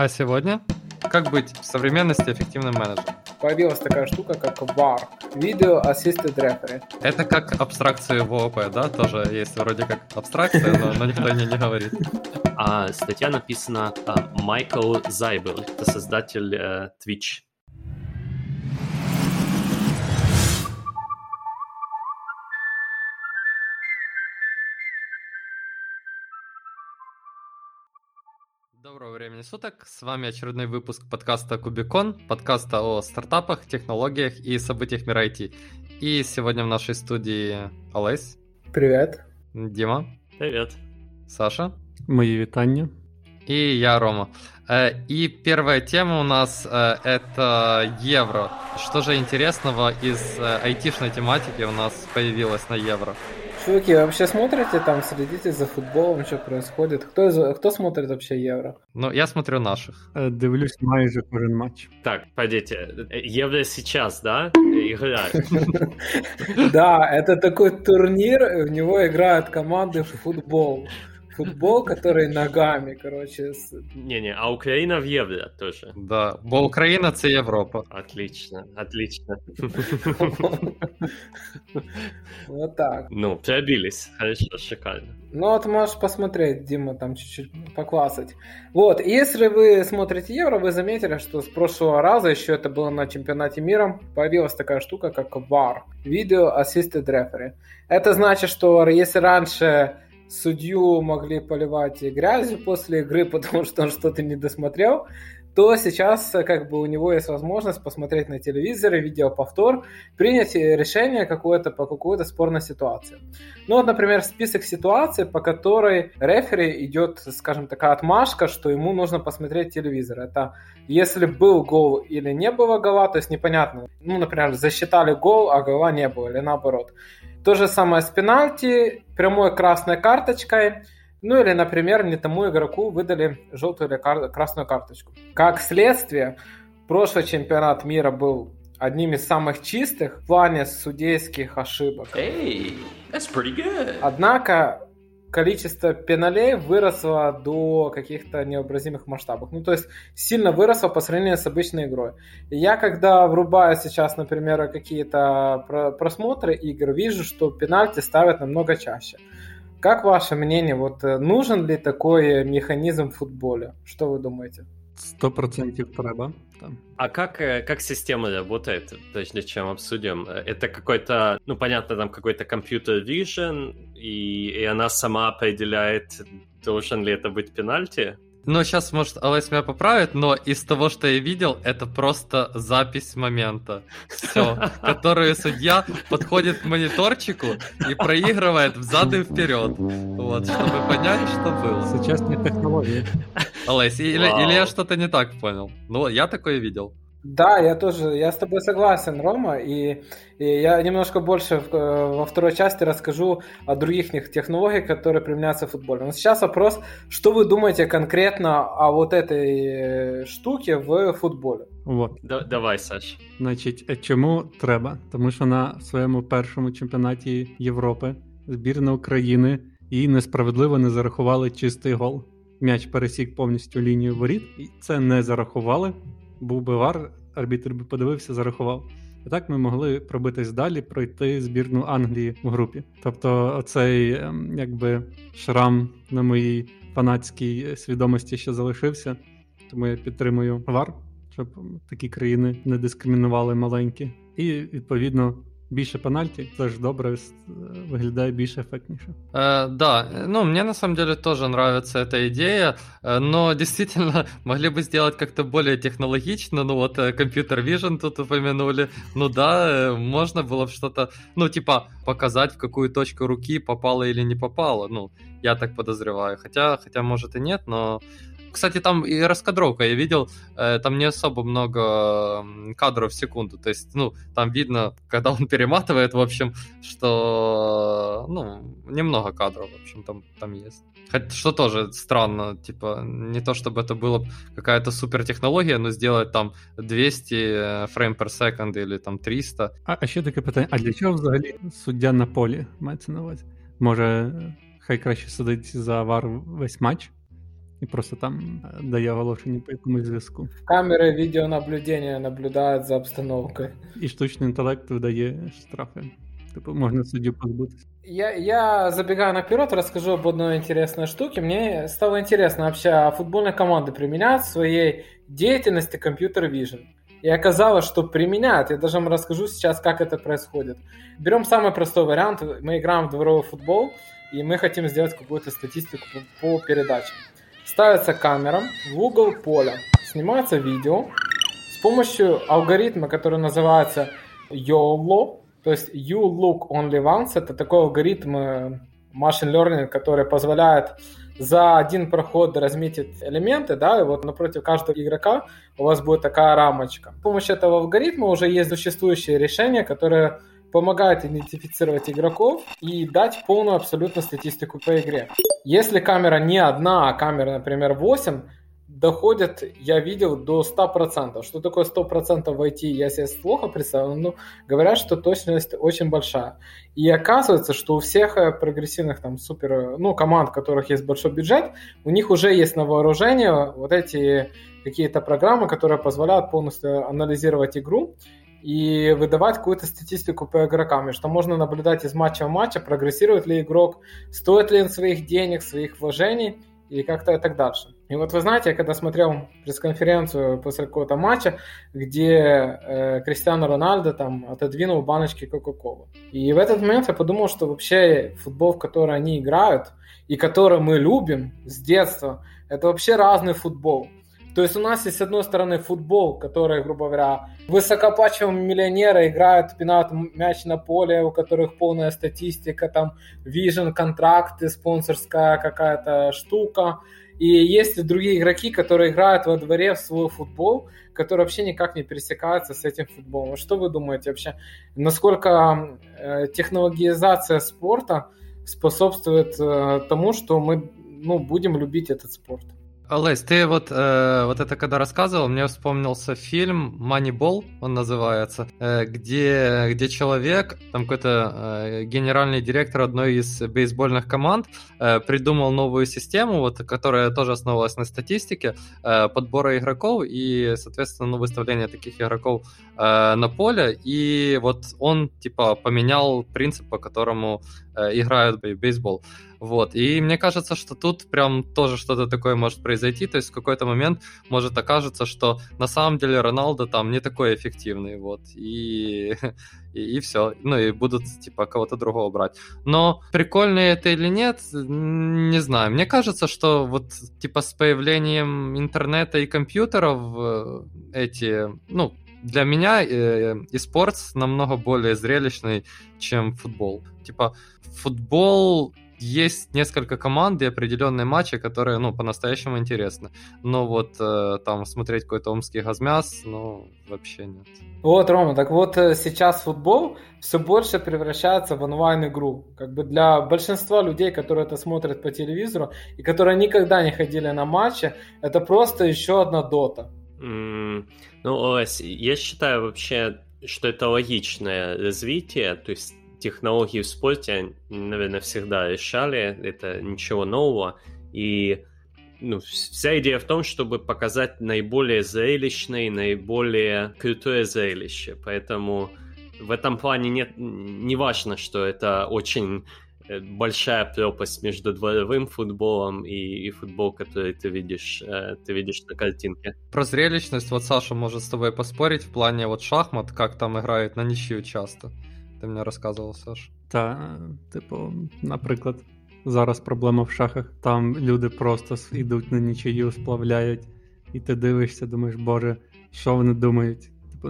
А сегодня? Как быть в современности эффективным менеджером? Появилась такая штука, как VAR – Video Assisted Referee. Это как абстракции в ООП, да? Тоже есть вроде как абстракция, но, но никто не, не говорит. А статья написана а, Майкл Зайбел, это создатель э, Twitch. Времени суток, с вами очередной выпуск подкаста Кубикон, подкаста о стартапах, технологиях и событиях мира IT. И сегодня в нашей студии Олесь. Привет. Дима. Привет. Саша. Мої вітання. И я, Рома. Э, и первая тема у нас э, это евро. Что же интересного из э, айтишной тематики у нас появилось на евро? Чуваки, вообще смотрите там, следите за футболом, что происходит? Кто, из- кто смотрит вообще Евро? Ну, я смотрю наших. Е, Дивлюсь майже кожен матч. Так, погодите, э, Евро сейчас, да, играет? Да, это такой турнир, в него играют команды в футбол. Футбол, который ногами, короче. Не-не, а Украина в Евро тоже. Да, бо Україна це Європа. Отлично, отлично. Вот так. Ну, пробились, хорошо, шикарно. Ну вот можешь посмотреть, Дима, там чуть-чуть поклассать. Вот, и если вы смотрите Евро, вы заметили, что с прошлого раза, еще это было на чемпионате мира, появилась такая штука, как VAR, Video Assisted Referee. Это значит, что если раньше судью могли поливать грязью после игры, потому что он что-то не досмотрел, то сейчас э, как бы у него есть возможность посмотреть на телевизоре видеоповтор, принять решение какое-то по какой-то спорной ситуации. Ну вот, например, список ситуаций, по которой рефери идет, скажем, такая отмашка, что ему нужно посмотреть телевизор. Это если был гол или не было гола, то есть непонятно. Ну, например, засчитали гол, а гола не было, или наоборот. То же самое с пенальти, прямой красной карточкой, ну или, например, не тому игроку выдали желтую или кар- красную карточку. Как следствие, прошлый чемпионат мира был одним из самых чистых в плане судейских ошибок. Hey, that's pretty good. Однако количество пеналей выросло до каких-то необразимых масштабов. Ну, то есть сильно выросло по сравнению с обычной игрой. И я, когда врубаю сейчас, например, какие-то про- просмотры игр, вижу, что пенальти ставят намного чаще. Как ваше мнение, вот э, нужен ли такой механизм в футболе? Что вы думаете? 100% треба. Там. А как, э, как система работает, прежде чем обсудим? Это какой-то, ну, понятно, там какой-то компьютер vision, и, и она сама определяет, должен ли это быть пенальти? Ну, сейчас, может, Олесь меня поправит, но из того, что я видел, это просто запись момента. Все. Которую судья подходит к мониторчику и проигрывает взад и вперед. Вот, чтобы понять, что было. Сучасні технології. Олесь, или, Вау. или я что-то не так понял? Ну, я такое видел. Да, я тоже, я с тобой согласен, Рома, и, и я немножко больше в- э, во второй части расскажу о других них технологиях, которые применяются в футболе. Но сейчас вопрос, что вы думаете конкретно о вот этой э, штуке в футболе? От. Да- давай, Саш. Значить, е, чому треба? Тому що на своєму першому чемпіонаті Європи збірна України їй несправедливо не зарахували чистий гол. М'яч пересік повністю лінію воріт, і це не зарахували. Був би вар, арбітр би подивився, зарахував. І так ми могли пробитись далі, пройти збірну Англії в групі. Тобто, оцей ем, якби шрам на моїй фанатській свідомості ще залишився. Тому я підтримую вар, щоб такі країни не дискримінували маленькі. І відповідно більше пенальті, це ж добре с- виглядає більш ефектніше. Э, да, ну, мне на самом деле тоже нравится эта идея, э, но действительно могли бы сделать как-то более технологично, ну вот э, компьютер vision тут упомянули, ну да, э, можно было бы что-то, ну типа показать, в какую точку руки попало или не попало, ну, я так подозреваю, хотя, хотя может и нет, но... Кстати, там и раскадровка, я видел, э, там не особо много м, кадров в секунду, то есть, ну, там видно, когда он перематывает, в общем, что, ну, немного кадров, в общем, там, там есть. Хоть, что тоже странно, типа, не то чтобы это была какая-то супер технология, но сделать там 200 фрейм per second или там 300. А, а ще таке питання: а для чого взагалі суддя на полі мається на увазі? Може, хай краще сидить за вар весь матч і просто там е, дає оголошення по якомусь зв'язку. Камери відеонаблюдення наблюдають за обстановкою. І штучний інтелект видає штрафи. Типу, можна суддю позбутися. Я, я забегая наперед, расскажу об одной интересной штуке. Мне стало интересно вообще, а футбольные команды применяют в своей деятельности компьютер vision. И оказалось, что применяют. Я даже вам расскажу сейчас, как это происходит. Берем самый простой вариант. Мы играем в дворовой футбол, и мы хотим сделать какую-то статистику по, по передачам. Ставится камера в угол поля, снимается видео с помощью алгоритма, который называется YOLO, то есть You Look Only Once, это такой алгоритм э, machine learning, который позволяет за один проход разметить элементы, да, и вот напротив каждого игрока у вас будет такая рамочка. С помощью этого алгоритма уже есть существующие решения, которые помогают идентифицировать игроков и дать полную абсолютно статистику по игре. Если камера не одна, а камера, например, 8, доходят, я видел, до 100%. Что такое 100% в IT, я себе плохо представил, но говорят, что точность очень большая. И оказывается, что у всех э, прогрессивных там супер, ну, команд, у которых есть большой бюджет, у них уже есть на вооружение вот эти какие-то программы, которые позволяют полностью анализировать игру и выдавать какую-то статистику по игрокам, и что можно наблюдать из матча в матча, прогрессирует ли игрок, стоит ли он своих денег, своих вложений, и как-то так дальше. И вот вы знаете, я когда смотрел пресс-конференцию после какого-то матча, где э, Кристиано Рональдо там отодвинул баночки Кока-Колы. И в этот момент я подумал, что вообще футбол, в который они играют, и который мы любим с детства, это вообще разный футбол. То есть у нас есть, с одной стороны, футбол, который, грубо говоря, высокоплачиваемые миллионеры играют, пинают мяч на поле, у которых полная статистика, там, вижен, контракты, спонсорская какая-то штука. И есть другие игроки, которые играют во дворе в свой футбол, который вообще никак не пересекается с этим футболом. Что вы думаете вообще? Насколько э, технологизация спорта способствует э, тому, что мы ну, будем любить этот спорт? Олесь, ты вот, э, вот это когда рассказывал, мне вспомнился фильм Moneyball, он называется, э, где, где человек, там какой-то э, генеральный директор одной из бейсбольных команд э, придумал новую систему, вот, которая тоже основывалась на статистике э, подбора игроков и, соответственно, ну, выставления таких игроков э, на поле. И вот он, типа, поменял принцип, по которому играют в бейсбол. Вот. И мне кажется, что тут прям тоже что-то такое может произойти. То есть в какой-то момент может окажется, что на самом деле Роналдо там не такой эффективный. Вот. И, и, и все. Ну и будут типа кого-то другого брать. Но прикольно это или нет, не знаю. Мне кажется, что вот типа с появлением интернета и компьютеров э, эти, ну, для меня э, и спорт намного более зрелищный, чем футбол. Типа футбол есть несколько команд и определенные матчи, которые, ну, по-настоящему интересны. Но вот э, там смотреть какой-то омский газмяс, ну, вообще нет. Вот, Рома, так вот э, сейчас футбол все больше превращается в онлайн-игру. Как бы для большинства людей, которые это смотрят по телевизору и которые никогда не ходили на матчи, это просто еще одна дота. Mm, ну, Олесь, я считаю вообще, что это логичное развитие, то есть технологии в спорте, наверное, всегда решали, это ничего нового, и ну, вся идея в том, чтобы показать наиболее зрелищное, наиболее крутое зрелище, поэтому в этом плане нет, не важно, что это очень большая пропасть между дворовым футболом и, и футбол, который ты видишь, э, ты видишь на картинке. Про зрелищность вот Саша может с тобой поспорить в плане вот шахмат, как там играют на ничью часто. Ти мені розказував, Саш. Та, типу, наприклад, зараз проблема в шахах. Там люди просто йдуть на нічию, сплавляють, і ти дивишся, думаєш, боже, що вони думають? Типу,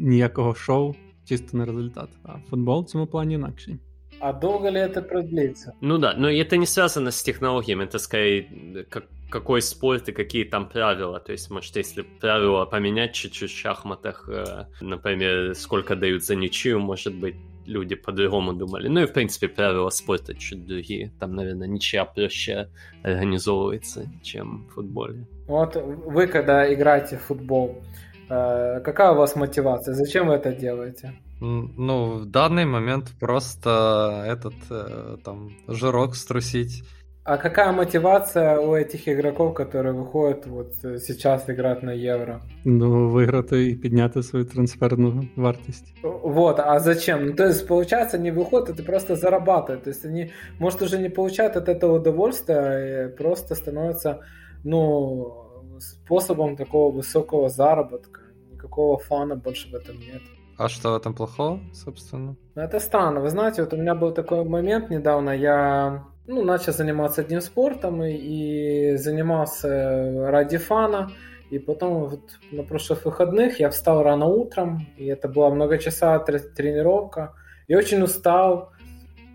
ніякого шоу, чисто на результат. А футбол в цьому плані інакший. А долго ли это продлится? Ну да, но это не связано с технологиями, это скорее как, какой спорт и какие там правила. То есть, может, если правила поменять чуть-чуть в шахматах, э, например, сколько дают за ничью, может быть, люди по-другому думали. Ну и, в принципе, правила спорта чуть другие. Там, наверное, ничья проще организовывается, чем в футболе. Вот вы, когда играете в футбол, э, какая у вас мотивация? Зачем вы это делаете? Ну, в данный момент просто этот э, там жирок струсить А какая мотивация у этих игроков, которые выходят вот э, сейчас играть на Евро? Ну, виграти і підняти свою трансферну вартість. Вот, а зачем? Ну, то есть, получается, они выходят, это просто зарабатывают. То есть, они, может, уже не получают от этого удовольствия, и просто становятся, ну, способом такого высокого заработка. Никакого фана больше в этом нет. А что в этом плохого, собственно? Ну, это странно. Вы знаете, вот у меня был такой момент недавно, я ну, начал заниматься одним спортом и, и занимался ради фана. И потом вот на прошлых выходных я встал рано утром, и это была многочасовая тренировка. И очень устал.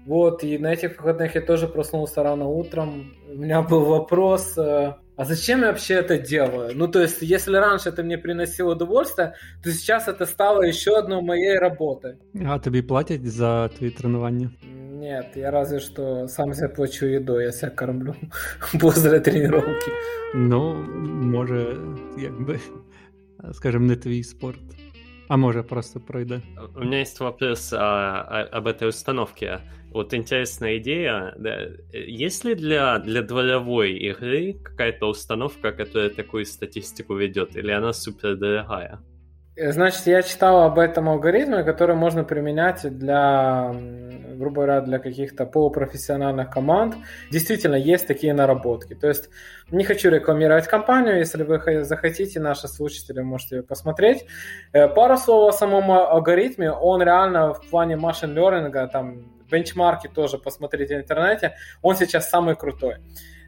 Вот, и на этих выходных я тоже проснулся рано утром. У меня был вопрос, э, а зачем я вообще это делаю? Ну, то есть, если раньше это мне приносило удовольствие, то сейчас это стало еще одной моей работой. А тобі платять за твої тренування? Нет, я разве что сам себе плачу еду, я себя кормлю после тренировки. Ну, може, якби, скажем, не твій спорт. А може, просто пройде. У меня есть вопрос а, а, об этой установке. Вот интересная идея. Да. Есть ли для, для дворовой игры какая-то установка, которая такую статистику ведет, или она супер дорогая? Значит, я читал об этом алгоритме, который можно применять для, грубо говоря, для каких-то полупрофессиональных команд. Действительно, есть такие наработки. То есть, не хочу рекламировать компанию, если вы захотите, наши слушатели можете посмотреть. Э, пару слов о самом алгоритме. Он реально в плане машин learning, там, бенчмарки тоже посмотрите в интернете, он сейчас самый крутой.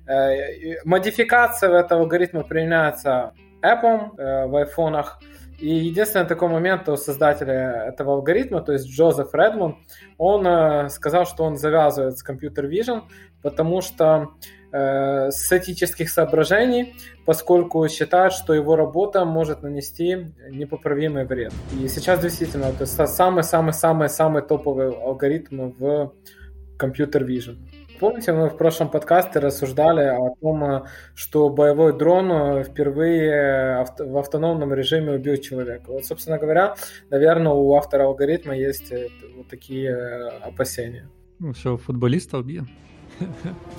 Э, модификация этого алгоритма применяется Apple э, в айфонах, и единственный такой момент у создателя этого алгоритма, то есть Джозеф Редмон, он э, сказал, что он завязывает с Computer Vision, потому что с этических соображений, поскольку считает, что его работа может нанести непоправимый вред. И сейчас действительно это самый-самый-самый-самый топовый алгоритм в Computer Vision. Помните, мы в прошлом подкасте рассуждали о том, что боевой дрон впервые в автономном режиме убил человека. Вот, собственно говоря, наверное, у автора алгоритма есть вот такие опасения. Ну, что, футболиста убьет?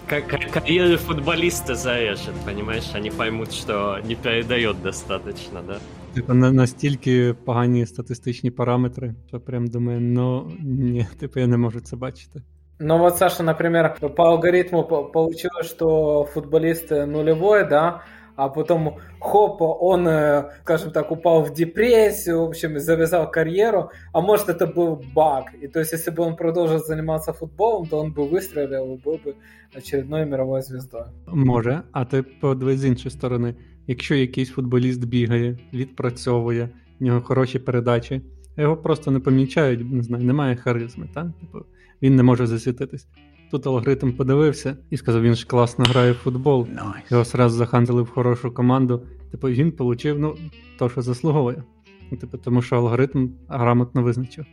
Как карьеры футболиста зарежет, понимаешь? Они поймут, что не передает достаточно, да? Типу, на настільки погані статистичні параметри, що прям думаю, ну ні, типу я не можу це бачити. Ну вот, Саша, например, по алгоритму получилось, что футболист нулевой, да, а потом хоп, он, э, скажем так, упал в депрессию, в общем, завязал карьеру, а может это был баг. И то есть, если бы он продолжил заниматься футболом, то он бы выстрелил и был бы очередной мировой звездой. Може, а ти подивись з іншої сторони, якщо якийсь футболіст бігає, відпрацьовує, в нього хороші передачі, його просто не помічають, не знаю, немає харизми, так? Типу, він не може засвітитись. Тут алгоритм подивився і сказав, він ж класно грає в футбол. Nice. Його сразу захантили в хорошу команду. Типу, він отримав ну, то, що заслуговує. Ну, типу, тому що алгоритм грамотно визначив.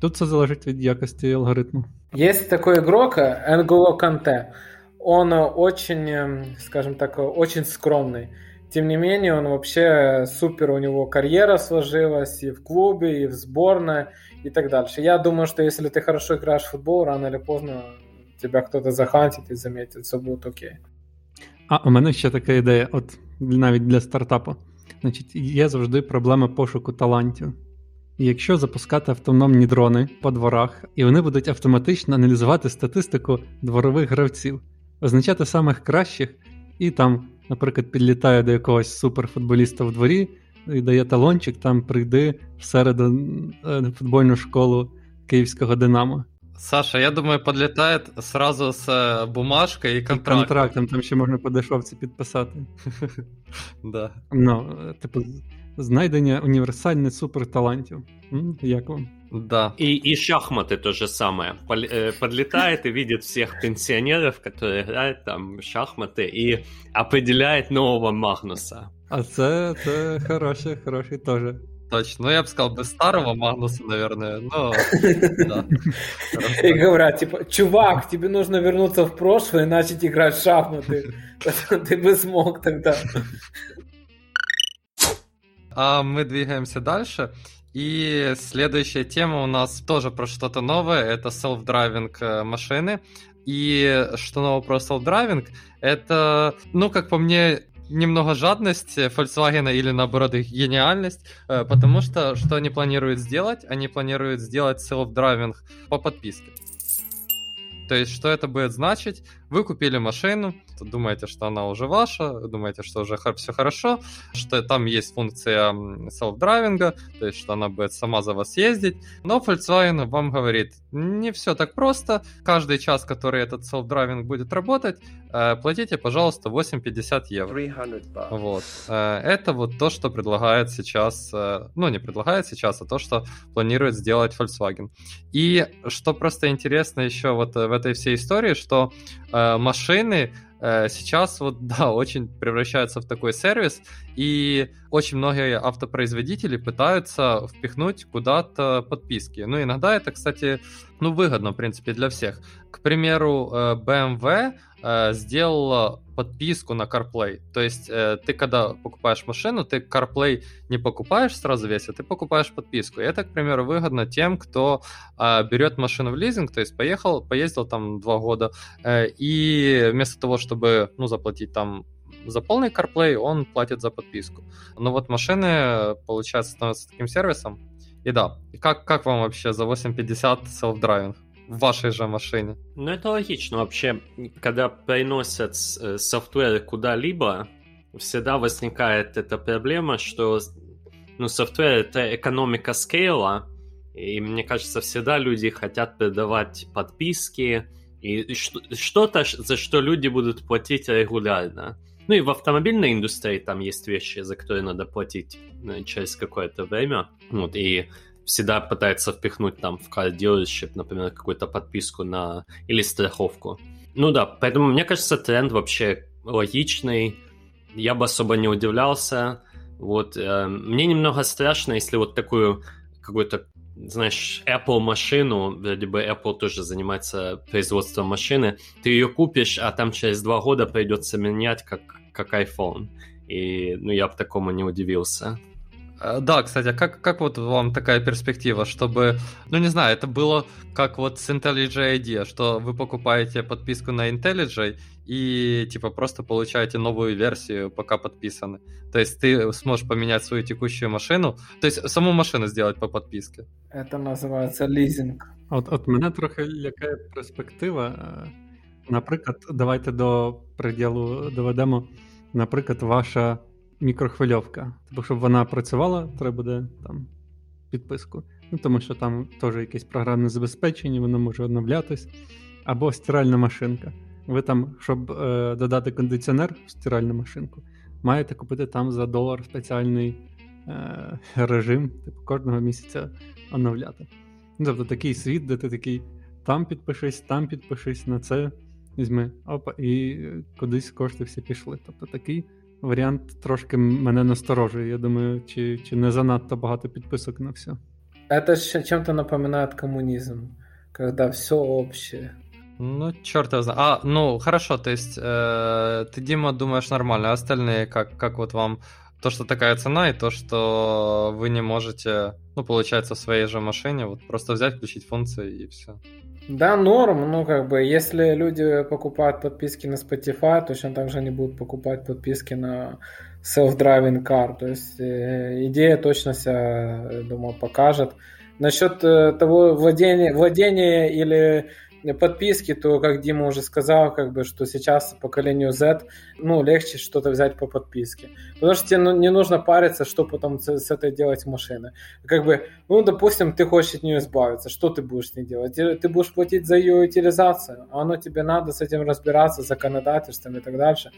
Тут все залежить від якості алгоритму. Есть такой игрок, N'Golo Канте. Он очень, скажем так, очень скромный. Тем не менее, он вообще супер, у него карьера сложилась и в клубе, и в сборной, и так дальше. Я думаю, что если ты хорошо играешь в футбол, рано или поздно тебя кто-то захантить і заметить, це буде окей. А у мене ще така ідея, от навіть для стартапу. Значить, є завжди проблема пошуку талантів. І якщо запускати автономні дрони по дворах, і вони будуть автоматично аналізувати статистику дворових гравців, визначати самих кращих, і там, наприклад, підлітає до якогось суперфутболіста в дворі і дає талончик, там прийди в середу е, футбольну школу київського Динамо. Саша, я думаю, подлітає сразу з е, бумажкою і контрактом. І контрактом, там ще можна по дешевці підписати. да. Ну, типу, знайдення універсальних суперталантів. Як вам? Да. И, и шахматы то же самое. Э, подлетает и видит всех пенсионеров, которые играют там шахматы, и определяет нового Магнуса. А це, це хороший, хороший теж. Точно. Ну, я бы сказал, без старого Магнуса, наверное, но... И говорят, типа, чувак, тебе нужно вернуться в прошлое и начать играть в шахматы. Ты бы смог тогда. А мы двигаемся дальше. И следующая тема у нас тоже про что-то новое. Это self-driving э, машины. И что нового про self-driving, это, ну, как по мне, немного жадность Volkswagen или наоборот их гениальность, э, потому что что они планируют сделать? Они планируют сделать self-driving по подписке. То есть, что это будет значить? Вы купили машину, думаете, что она уже ваша, думаете, что уже все хорошо, что там есть функция селф-драйвинга, то есть, что она будет сама за вас ездить. Но Volkswagen вам говорит, не все так просто. Каждый час, который этот self-driving будет работать, э, платите, пожалуйста, 8,50 евро. Вот. Э, это вот то, что предлагает сейчас, э, ну, не предлагает сейчас, а то, что планирует сделать Volkswagen. И что просто интересно еще вот в этой всей истории, что машины э, сейчас вот, да, очень превращаются в такой сервис, и очень многие автопроизводители пытаются впихнуть куда-то подписки. Ну, иногда это, кстати, ну, выгодно, в принципе, для всех. К примеру, э, BMW э, сделала подписку на CarPlay. То есть э, ты, когда покупаешь машину, ты CarPlay не покупаешь сразу весь, а ты покупаешь подписку. И это, к примеру, выгодно тем, кто э, берет машину в лизинг, то есть поехал, поездил там два года, э, и вместо того, чтобы, ну, заплатить там за полный CarPlay, он платит за подписку. Но вот машины, получается, становятся таким сервисом. И да, как, как вам вообще за 8.50 self-driving? В вашей же машине. Ну, это логично. Вообще, когда приносят э, software куда-либо, всегда возникает эта проблема, что ну, software — это экономика scale а, и мне кажется, всегда люди хотят продавать подписки и что-то, за что люди будут платить регулярно. Ну и в автомобильной индустрии там есть вещи, за которые надо платить э, через какое-то время. Вот, и всегда пытается впихнуть там в car dealership, например, какую-то подписку на или страховку. Ну да, поэтому мне кажется, тренд вообще логичный. Я бы особо не удивлялся. Вот э, мне немного страшно, если вот такую какую-то знаешь, Apple машину, вроде бы Apple тоже занимается производством машины, ты ее купишь, а там через два года придется менять как, как iPhone. И, ну, я бы такому не удивился. Э, да, кстати, а как, как вот вам такая перспектива, чтобы, ну не знаю, это было как вот с IntelliJ ID, что вы покупаете подписку на IntelliJ и типа просто получаете новую версию, пока подписаны. То есть ты сможешь поменять свою текущую машину, то есть саму машину сделать по подписке. Это називається лізинг. От, от мене трохи лякає перспектива. Наприклад, давайте до приділу доведемо. Наприклад, ваша мікрохвильовка. Тобто, щоб вона працювала, треба буде там підписку. Ну, Тому що там теж якесь програмне забезпечення, воно може оновлятись. Або стиральна машинка. Ви там, щоб е, додати кондиціонер в стиральну машинку, маєте купити там за долар спеціальний е, режим, типу кожного місяця оновляти. Ну, Тобто такий світ, де ти такий там підпишись, там підпишись на це візьми, опа, і кудись кошти всі пішли. Тобто такий варіант трошки мене насторожує. Я думаю, чи чи не занадто багато підписок на все. Это чем-то напоминает коммунизм, когда все общее. Ну, черт его знает. А, ну, хорошо, то есть э, ты, Дима, думаешь нормально, а остальные как, как вот вам то, что такая цена, и то, что вы не можете, ну, получается, в своей же машине вот просто взять, включить функции и все. Да, норм, ну как бы, если люди покупают подписки на Spotify, точно так же они будут покупать подписки на self-driving car. То есть э, идея точно себя, думаю, покажет. Насчет э, того владения, владения или подписки, то, как Дима уже сказал, как бы, что сейчас поколению Z, ну, легче что-то взять по подписке. Потому что тебе ну, не нужно париться, что потом с, с этой делать машины. Как бы, ну, допустим, ты хочешь от нее избавиться, что ты будешь с ней делать? Ты будешь платить за ее утилизацию, а оно тебе надо с этим разбираться, законодательством и так дальше.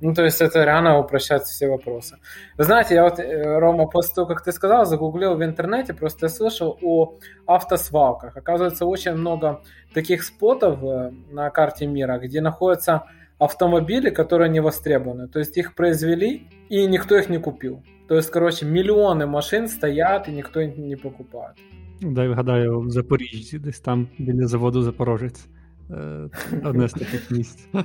Ну, то есть это реально упрощает все вопросы. Вы знаете, я вот, э, Рома, после того, как ты сказал, загуглил в интернете, просто я слышал о автосвалках. Оказывается, очень много таких спотов э, на карте мира, где находятся автомобили, которые не востребованы. То есть их произвели, и никто их не купил. То есть, короче, миллионы машин стоят, и никто их не покупает. Дай вгадаю, в Запоріжжі, десь там біля заводу Запорожець. одно из таких мест.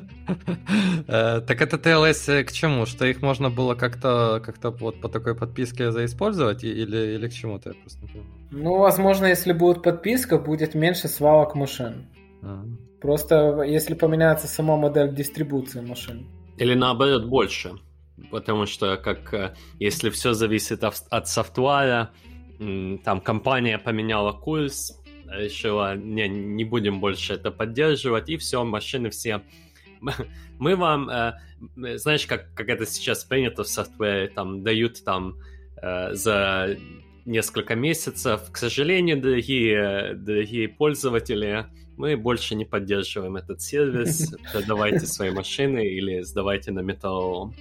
Так это TLS к чему? Что их можно было как-то как-то вот по такой подписке заиспользовать или, или к чему-то? Я просто не понимаю. Ну, возможно, если будет подписка, будет меньше свалок машин. А. Просто если поменяется сама модель дистрибуции машин. Или наоборот больше. Потому что как э, если все зависит от софтвара, там компания поменяла курс, решила, не, не будем больше это поддерживать, и все, машины все мы вам, э, знаешь, как, как это сейчас принято в софтвере, там дают там э, за несколько месяцев. К сожалению, дорогие, дорогие пользователи, мы больше не поддерживаем этот сервис. Продавайте свои машины или сдавайте на металлолом.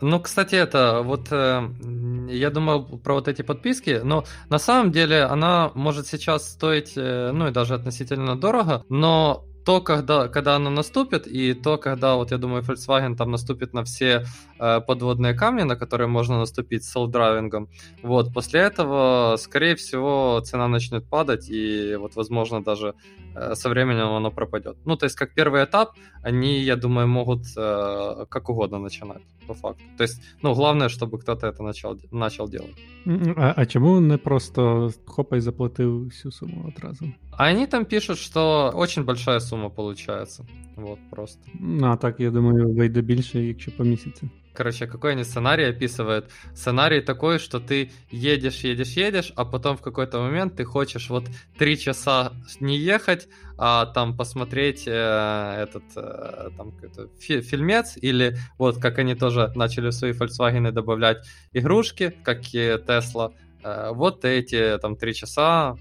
Ну, кстати, это вот э, я думал про вот эти подписки, но на самом деле она может сейчас стоить, э, ну и даже относительно дорого, но то, когда, когда оно наступит, и то, когда, вот я думаю, Volkswagen там наступит на все э, подводные камни, на которые можно наступить с селф-драйвингом, вот, после этого, скорее всего, цена начнет падать, и вот, возможно, даже э, со временем оно пропадет. Ну, то есть, как первый этап, они, я думаю, могут э, как угодно начинать, по факту. То есть, ну, главное, чтобы кто-то это начал, начал делать. А, а чому не просто хопа и заплатил всю сумму одразу? Они там пишут, что очень большая сумма получается. Вот, просто. Ну, а так, я думаю, вийде більше, якщо по місяці. Короче, какой они сценарий описывают? Сценарий такой, что ты едешь, едешь, едешь, а потом в какой-то момент ты хочешь вот три часа не ехать, а там посмотреть э, этот э, там фи- фильмец, или вот как они тоже начали в свои Volkswagen добавлять игрушки, как и Tesla, э, вот эти там три часа,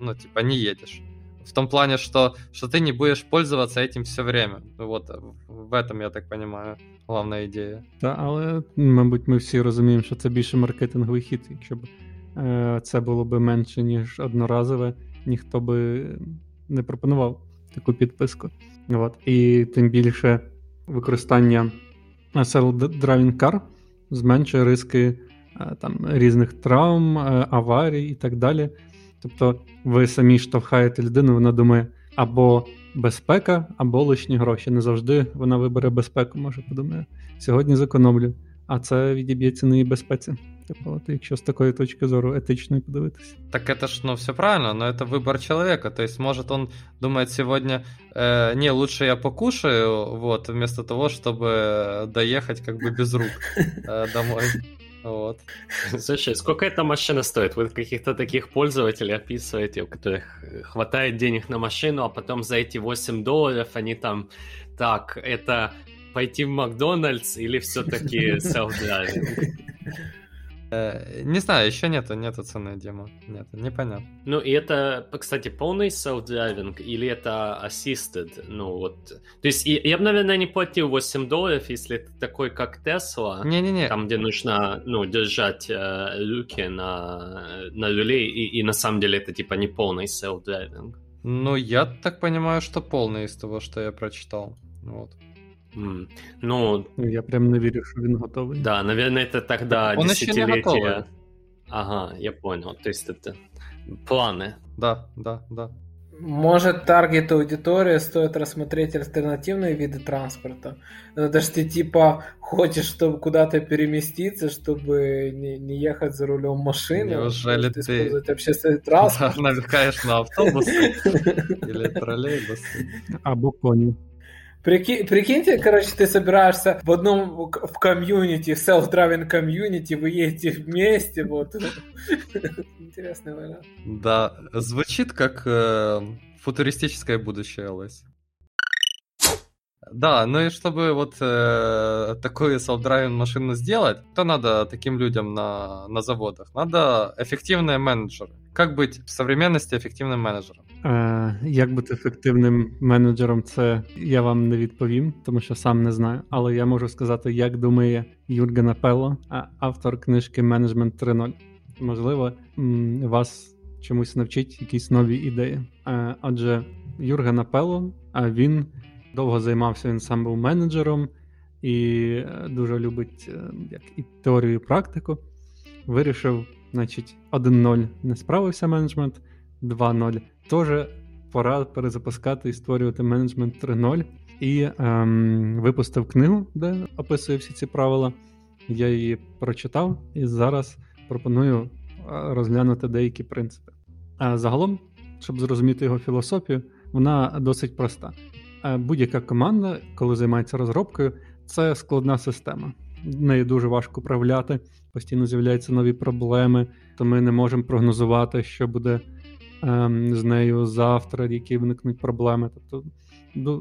ну, типа, не едешь. В том плане, что, что ты не будешь пользоваться этим все время. Вот в этом, я так понимаю, головна ідея. Та, але, мабуть, ми всі розуміємо, що це більше маркетинговий хід. Якщо б е, це було б менше, ніж одноразове, ніхто би не пропонував таку підписку. От. І тим більше використання self-driving car зменшує риски е, там, різних травм, е, аварій і так далі. Тобто ви самі штовхаєте людину, вона думає або безпека, або лишні гроші. Не завжди вона вибере безпеку, може подумає. Сьогодні зекономлю, а це відіб'ється на її безпеці. Типу, от якщо з такої точки зору етичної подивитися. Так это ж, ну, все правильно, но это выбор человека. То есть, может, он думает сегодня, э, не, лучше я покушаю, вот, вместо того, чтобы доехать как бы без рук э, домой. Вот. Слушай, сколько эта машина стоит? Вы каких-то таких пользователей описываете, у которых хватает денег на машину, а потом за эти 8 долларов они там, так, это пойти в Макдональдс или все-таки self-driving? Э, не знаю, еще нету, нету цены демо. Нет, непонятно. Ну, и это, кстати, полный self-driving или это assisted? Ну, вот. То есть, я бы, наверное, не платил 8 долларов, если это такой, как Tesla. Не-не-не. Там, где нужно, ну, держать э, руки на, на руле, и, и на самом деле это, типа, не полный self-driving. Ну, я так понимаю, что полный из того, что я прочитал. Вот. Mm. Ну, я прям не вірю, що він готовий. Да, наверное, это тогда Он десятилетие. Ага, я понял. То есть это планы. Да, да, да. Может, таргет аудитории стоит рассмотреть альтернативные виды транспорта. Но даже ты типа хочешь, чтобы куда-то переместиться, чтобы не, не ехать за рулем машины. Неужели ты использовать общественный транспорт? Да, навыкаешь на автобусы или троллейбусы. Або коні. Прики, прикиньте, короче, ты собираешься в одном в комьюнити, в self-driving комьюнити, вы едете вместе, вот. Интересный вариант. Да, звучит как э, футуристическое будущее, Лось. Да, ну и чтобы вот э, такую self-driving машину сделать, то надо таким людям на, на заводах. Надо эффективные менеджеры. Как быть в современности эффективным менеджером? Е, Як бути ефективним менеджером, це я вам не відповім, тому що сам не знаю. Але я можу сказати, як думає Юрген Апелло, автор книжки Менеджмент 3.0. Можливо, вас чомусь навчить якісь нові ідеї. Е, Адже Юрген Апелло, а він довго займався, він сам був менеджером і е, дуже любить е, як і теорію, і практику. Вирішив, значить, 1.0 не справився менеджмент, 2.0 теж пора перезапускати і створювати менеджмент 3.0. І ем, випустив книгу, де описує всі ці правила. Я її прочитав і зараз пропоную е, розглянути деякі принципи. А загалом, щоб зрозуміти його філософію, вона досить проста. Е, будь-яка команда, коли займається розробкою, це складна система. Нею дуже важко управляти, постійно з'являються нові проблеми, то ми не можемо прогнозувати, що буде ем, з нею завтра, які виникнуть проблеми. Тобто,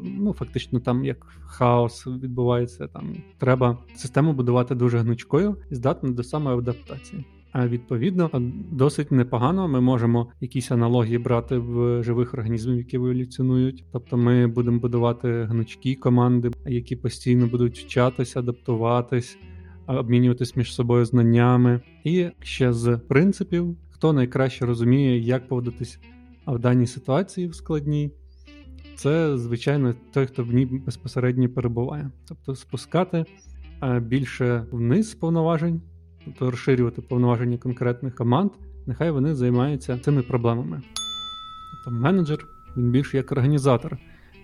ну, фактично, там як хаос відбувається, там треба систему будувати дуже гнучкою і здатною до самоадаптації. А відповідно, досить непогано ми можемо якісь аналогії брати в живих організмів, які еволюціонують. Тобто, ми будемо будувати гнучкі команди, які постійно будуть вчатися, адаптуватись, обмінюватись між собою знаннями. І ще з принципів, хто найкраще розуміє, як поводитись в даній ситуації в складній. Це, звичайно, той, хто в ній безпосередньо перебуває. Тобто спускати більше вниз повноважень, тобто розширювати повноваження конкретних команд, нехай вони займаються цими проблемами. Тобто менеджер, він більше як організатор,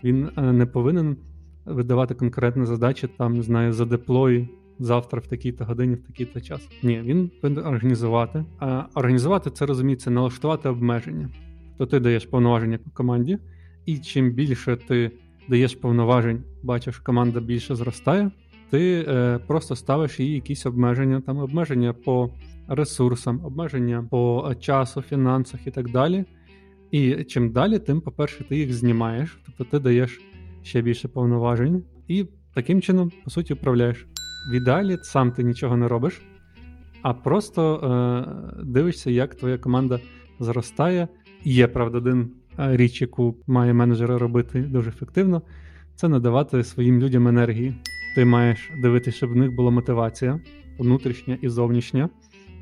він е, не повинен видавати конкретні задачі, там, не знаю, за деплой завтра в такій-то годині, в такий-то час. Ні, він повинен організувати. А організувати це розуміється, налаштувати обмеження. То ти даєш повноваження команді, і чим більше ти даєш повноважень, бачиш, команда більше зростає ти е, просто ставиш їй якісь обмеження, там обмеження по ресурсам, обмеження по часу, фінансах і так далі. І чим далі, тим, по-перше, ти їх знімаєш, тобто ти даєш ще більше повноважень, і таким чином, по суті, управляєш. В ідеалі сам ти нічого не робиш, а просто е, дивишся, як твоя команда зростає. Є, правда, один е, річ, яку має менеджер робити дуже ефективно, це надавати своїм людям енергії ти маєш дивитися, щоб в них була мотивація, внутрішня і зовнішня.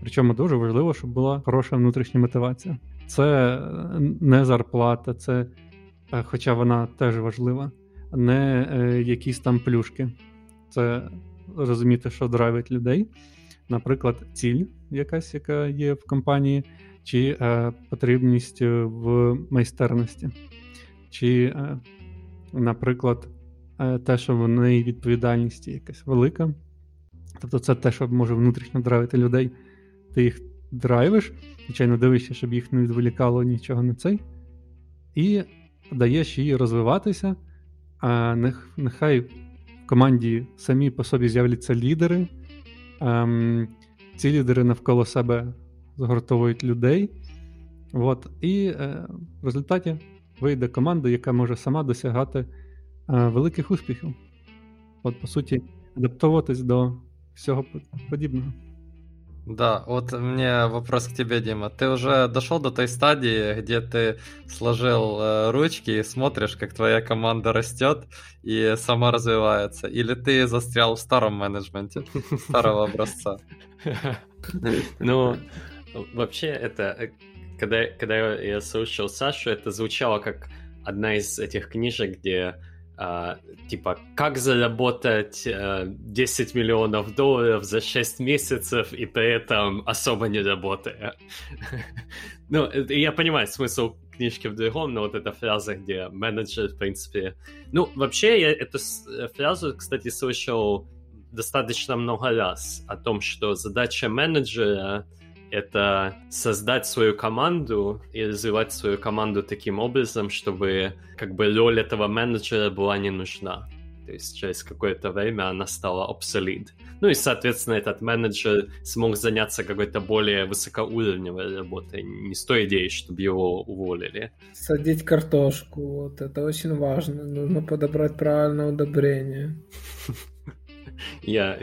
Причому дуже важливо, щоб була хороша внутрішня мотивація. Це не зарплата, це, е, хоча вона теж важлива, не е, якісь там плюшки. Це розуміти, що драйвить людей. Наприклад, ціль, якась, яка є в компанії, чи е, потрібність в майстерності, чи, е, наприклад, Е, те, що в неї відповідальність якась велика. Тобто це те, що може внутрішньо драйвити людей. Ти їх драйвиш, звичайно, дивишся, щоб їх не відволікало нічого на цей. І даєш їй розвиватися. А нехай в команді самі по собі з'являться лідери. Ем, ці лідери навколо себе згортовують людей. От, І е, в результаті вийде команда, яка може сама досягати великих успіхів. От, по суті, адаптуватись до всього подібного. Да, вот мне вопрос к тебе, Дима. Ты уже дошел до той стадии, где ты сложил э, ручки и смотришь, как твоя команда растет и сама развивается? Или ты застрял в старом менеджменте, старого образца? Ну, вообще это, э, когда, когда я слушал Сашу, это звучало как одна из этих книжек, где Uh, типа, как заработать uh, э, 10 миллионов долларов за 6 месяцев и при этом особо не работая. ну, я понимаю смысл книжки в другом, но вот эта фраза, где менеджер, в принципе... Ну, вообще, я эту фразу, кстати, слышал достаточно много раз о том, что задача менеджера это создать свою команду и развивать свою команду таким образом, чтобы как бы роль этого менеджера была не нужна. То есть через какое-то время она стала obsolete. Ну и, соответственно, этот менеджер смог заняться какой-то более высокоуровневой работой. Не с той идеей, чтобы его уволили. Садить картошку, вот это очень важно. Нужно подобрать правильное удобрение. Я...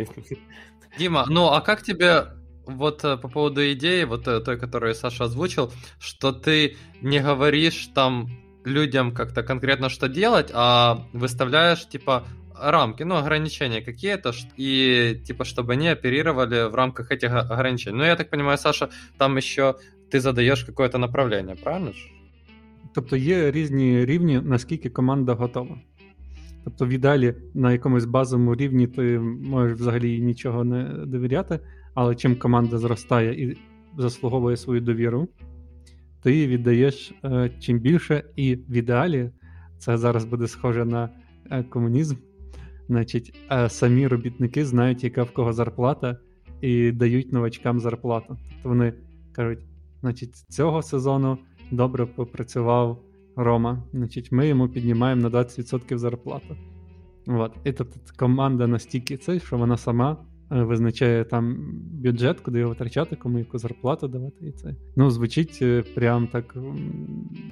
Дима, ну а как тебе вот э, по поводу идеи, вот э, той, которую Саша озвучил, что ты не говоришь там людям как-то конкретно что делать, а выставляешь типа рамки, ну, ограничения какие-то, и типа, чтобы они оперировали в рамках этих ограничений. Ну, я так понимаю, Саша, там еще ти задаєш какое-то направлення, правильно? ж? Тобто є різні рівні, наскільки команда готова. Тобто, в ідеалі на якомусь базовому рівні ти можеш взагалі нічого не довіряти, Але чим команда зростає і заслуговує свою довіру, ти її віддаєш е, чим більше, і в ідеалі це зараз буде схоже на е, комунізм. Значить, е, самі робітники знають, яка в кого зарплата, і дають новачкам зарплату. Тобто вони кажуть: значить, цього сезону добре попрацював Рома, значить, ми йому піднімаємо на 20% зарплату. От. І тобто команда настільки це, що вона сама визначає там бюджет, куди його витрачати, кому яку зарплату давати. І це. Ну, звучить е, прям так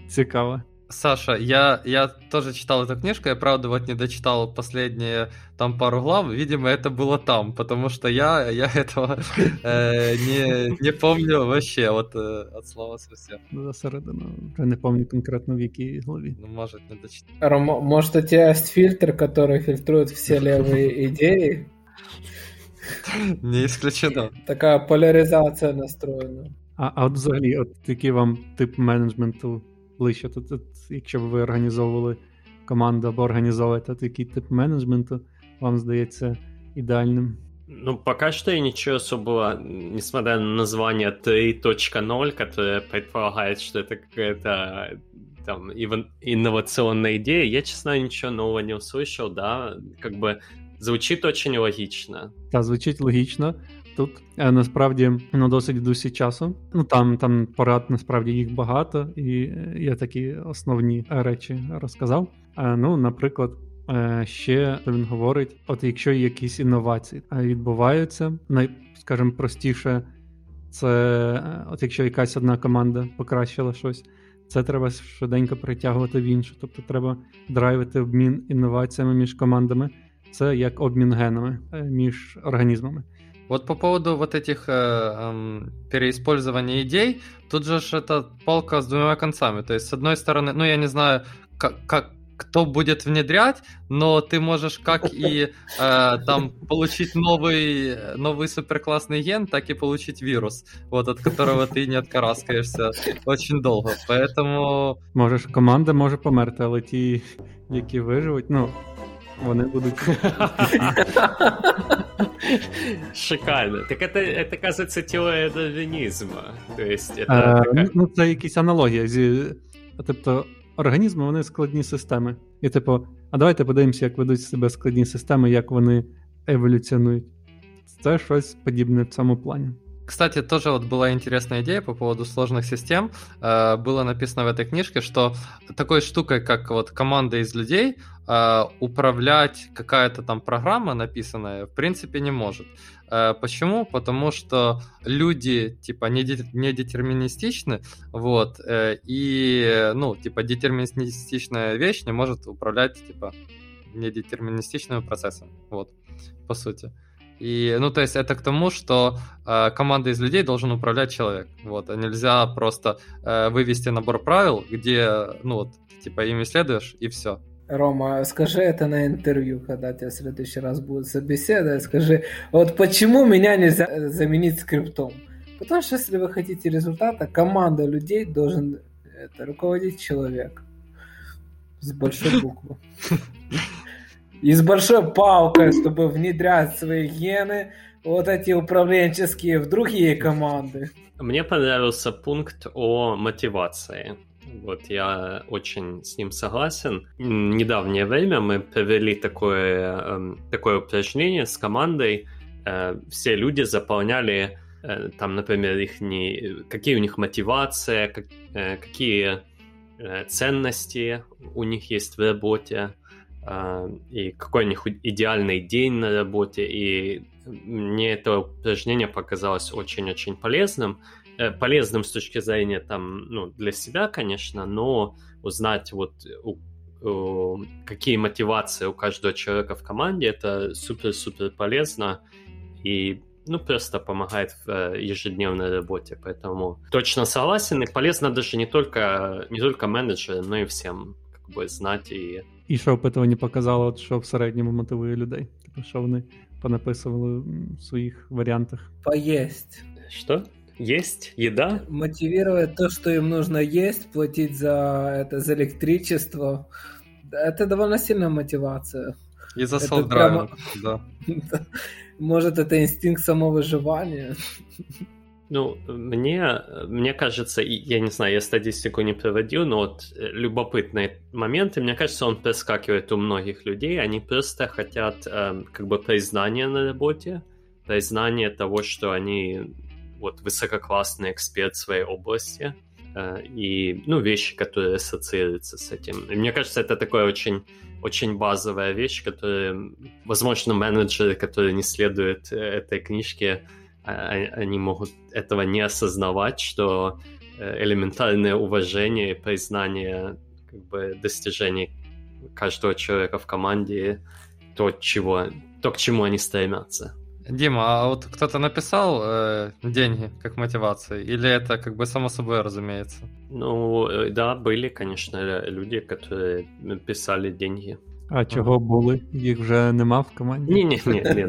цікаво. Саша, я, я тоже читал эту книжку, я правда вот не дочитал последние там пару глав, видимо, это было там, потому что я, я этого э, не, не помню вообще вот э, от слова совсем. За середину, вже не помню конкретно в якій главі. Ну, может, не дочитал. Ром, может, у тебя есть фильтр, который фильтрует все левые идеи? Не исключено. Такая поляризация настроена. А, а от взагалі, от який вам тип менеджменту ближче? Тут, тут, якщо б ви організовували команду або організовуєте, то який тип менеджменту вам здається ідеальним? Ну, пока что я ничего особого, несмотря на название 3.0, которое предполагает, что это какая-то там инновационная идея, я, честно, ничего нового не услышал, да, как бы звучит очень логично. Та, звучить логічно. Тут е, насправді ну, досить досі часу. Ну там там порад насправді їх багато, і е, я такі основні речі розказав. Е, ну, наприклад, ще він говорить: от якщо якісь інновації відбуваються, скажімо, простіше, це от якщо якась одна команда покращила щось. Це треба швиденько притягувати в іншу. Тобто треба драйвити обмін інноваціями між командами. Це як обмін генами між організмами. Вот по поводу вот этих э, э, переиспользования идей, тут же это палка с двумя концами. То есть, с одной стороны, ну, я не знаю, как, как кто будет внедрять, но ты можешь как и э, там получить новый, новый суперклассный ген, так и получить вирус, вот от которого ты не откараскаешься очень долго. Поэтому... Можеш, команда може померти, але ті, які виживуть, ну, вони будуть. Шикарно. Так это, это кажется, теория дарвинізма. То есть, это а, така... Ну, це якісь аналогія. Зі... Тобто, організми вони складні системи. І, типу, а давайте подивимося, як ведуть себе складні системи, як вони еволюціонують. Це щось подібне в цьому плані. Кстати, тоже вот была интересная идея по поводу сложных систем. Э, было написано в этой книжке, что такой штукой, как вот команда из людей, э, управлять какая-то там программа написанная, в принципе, не может. Э, почему? Потому что люди, типа, не, не детерминистичны, вот, и, ну, типа, детерминистичная вещь не может управлять, типа, недетерминистичными процессами, вот, по сути. И, ну, то есть это к тому, что э, команда из людей должен управлять человек. Вот, а нельзя просто э, вывести набор правил, где, ну, вот, типа, ими следуешь, и все. Рома, скажи это на интервью, когда тебя в следующий раз будет собеседовать. Скажи, вот почему меня нельзя э, заменить скриптом? Потому что если вы хотите результата, команда людей должен это, руководить человек. С большой буквы. и с большой палкой, чтобы внедрять свои гены, вот эти управленческие, в другие команды. Мне понравился пункт о мотивации. Вот я очень с ним согласен. Недавнее время мы провели такое, эм, такое упражнение с командой. Э, все люди заполняли э, там, например, их не, какие у них мотивация, э, какие ценности у них есть в работе, и какой у них идеальный день на работе, и мне это упражнение показалось очень-очень полезным. Э, полезным с точки зрения там, ну, для себя, конечно, но узнать вот у, у, какие мотивации у каждого человека в команде, это супер-супер полезно и ну, просто помогает в э, ежедневной работе. Поэтому точно согласен, и полезно даже не только, не только менеджерам, но и всем как бы знать и І що опитування показало, от, що в середньому мотивує людей? Типу, що вони понаписували в своїх варіантах? Поесть. Что? Есть еда? Мотивировать то, что им нужно есть, платить за это, за электричество. Это довольно сильная мотивация. И за солдрайвер, прямо... да. Может, это инстинкт самовыживания. Ну, мне, мне кажется, я не знаю, я статистику не проводил, но вот э, любопытные моменты, мне кажется, он проскакивает у многих людей, они просто хотят э, как бы признания на работе, признание того, что они вот высококлассный эксперт в своей области, э, и, ну, вещи, которые ассоциируются с этим. И мне кажется, это такое очень, очень базовая вещь, которая, возможно, менеджеры, которые не следуют этой книжке, они могут этого не осознавать, что элементарное уважение и признание как бы, достижений каждого человека в команде то, чего, то, к чему они стремятся. Дима, а вот кто-то написал э, деньги как мотивации, или это как бы само собой разумеется? Ну, э, да, были, конечно, люди, которые писали деньги. А чого були? Їх вже нема в команді? Ні, ні, ні, ні.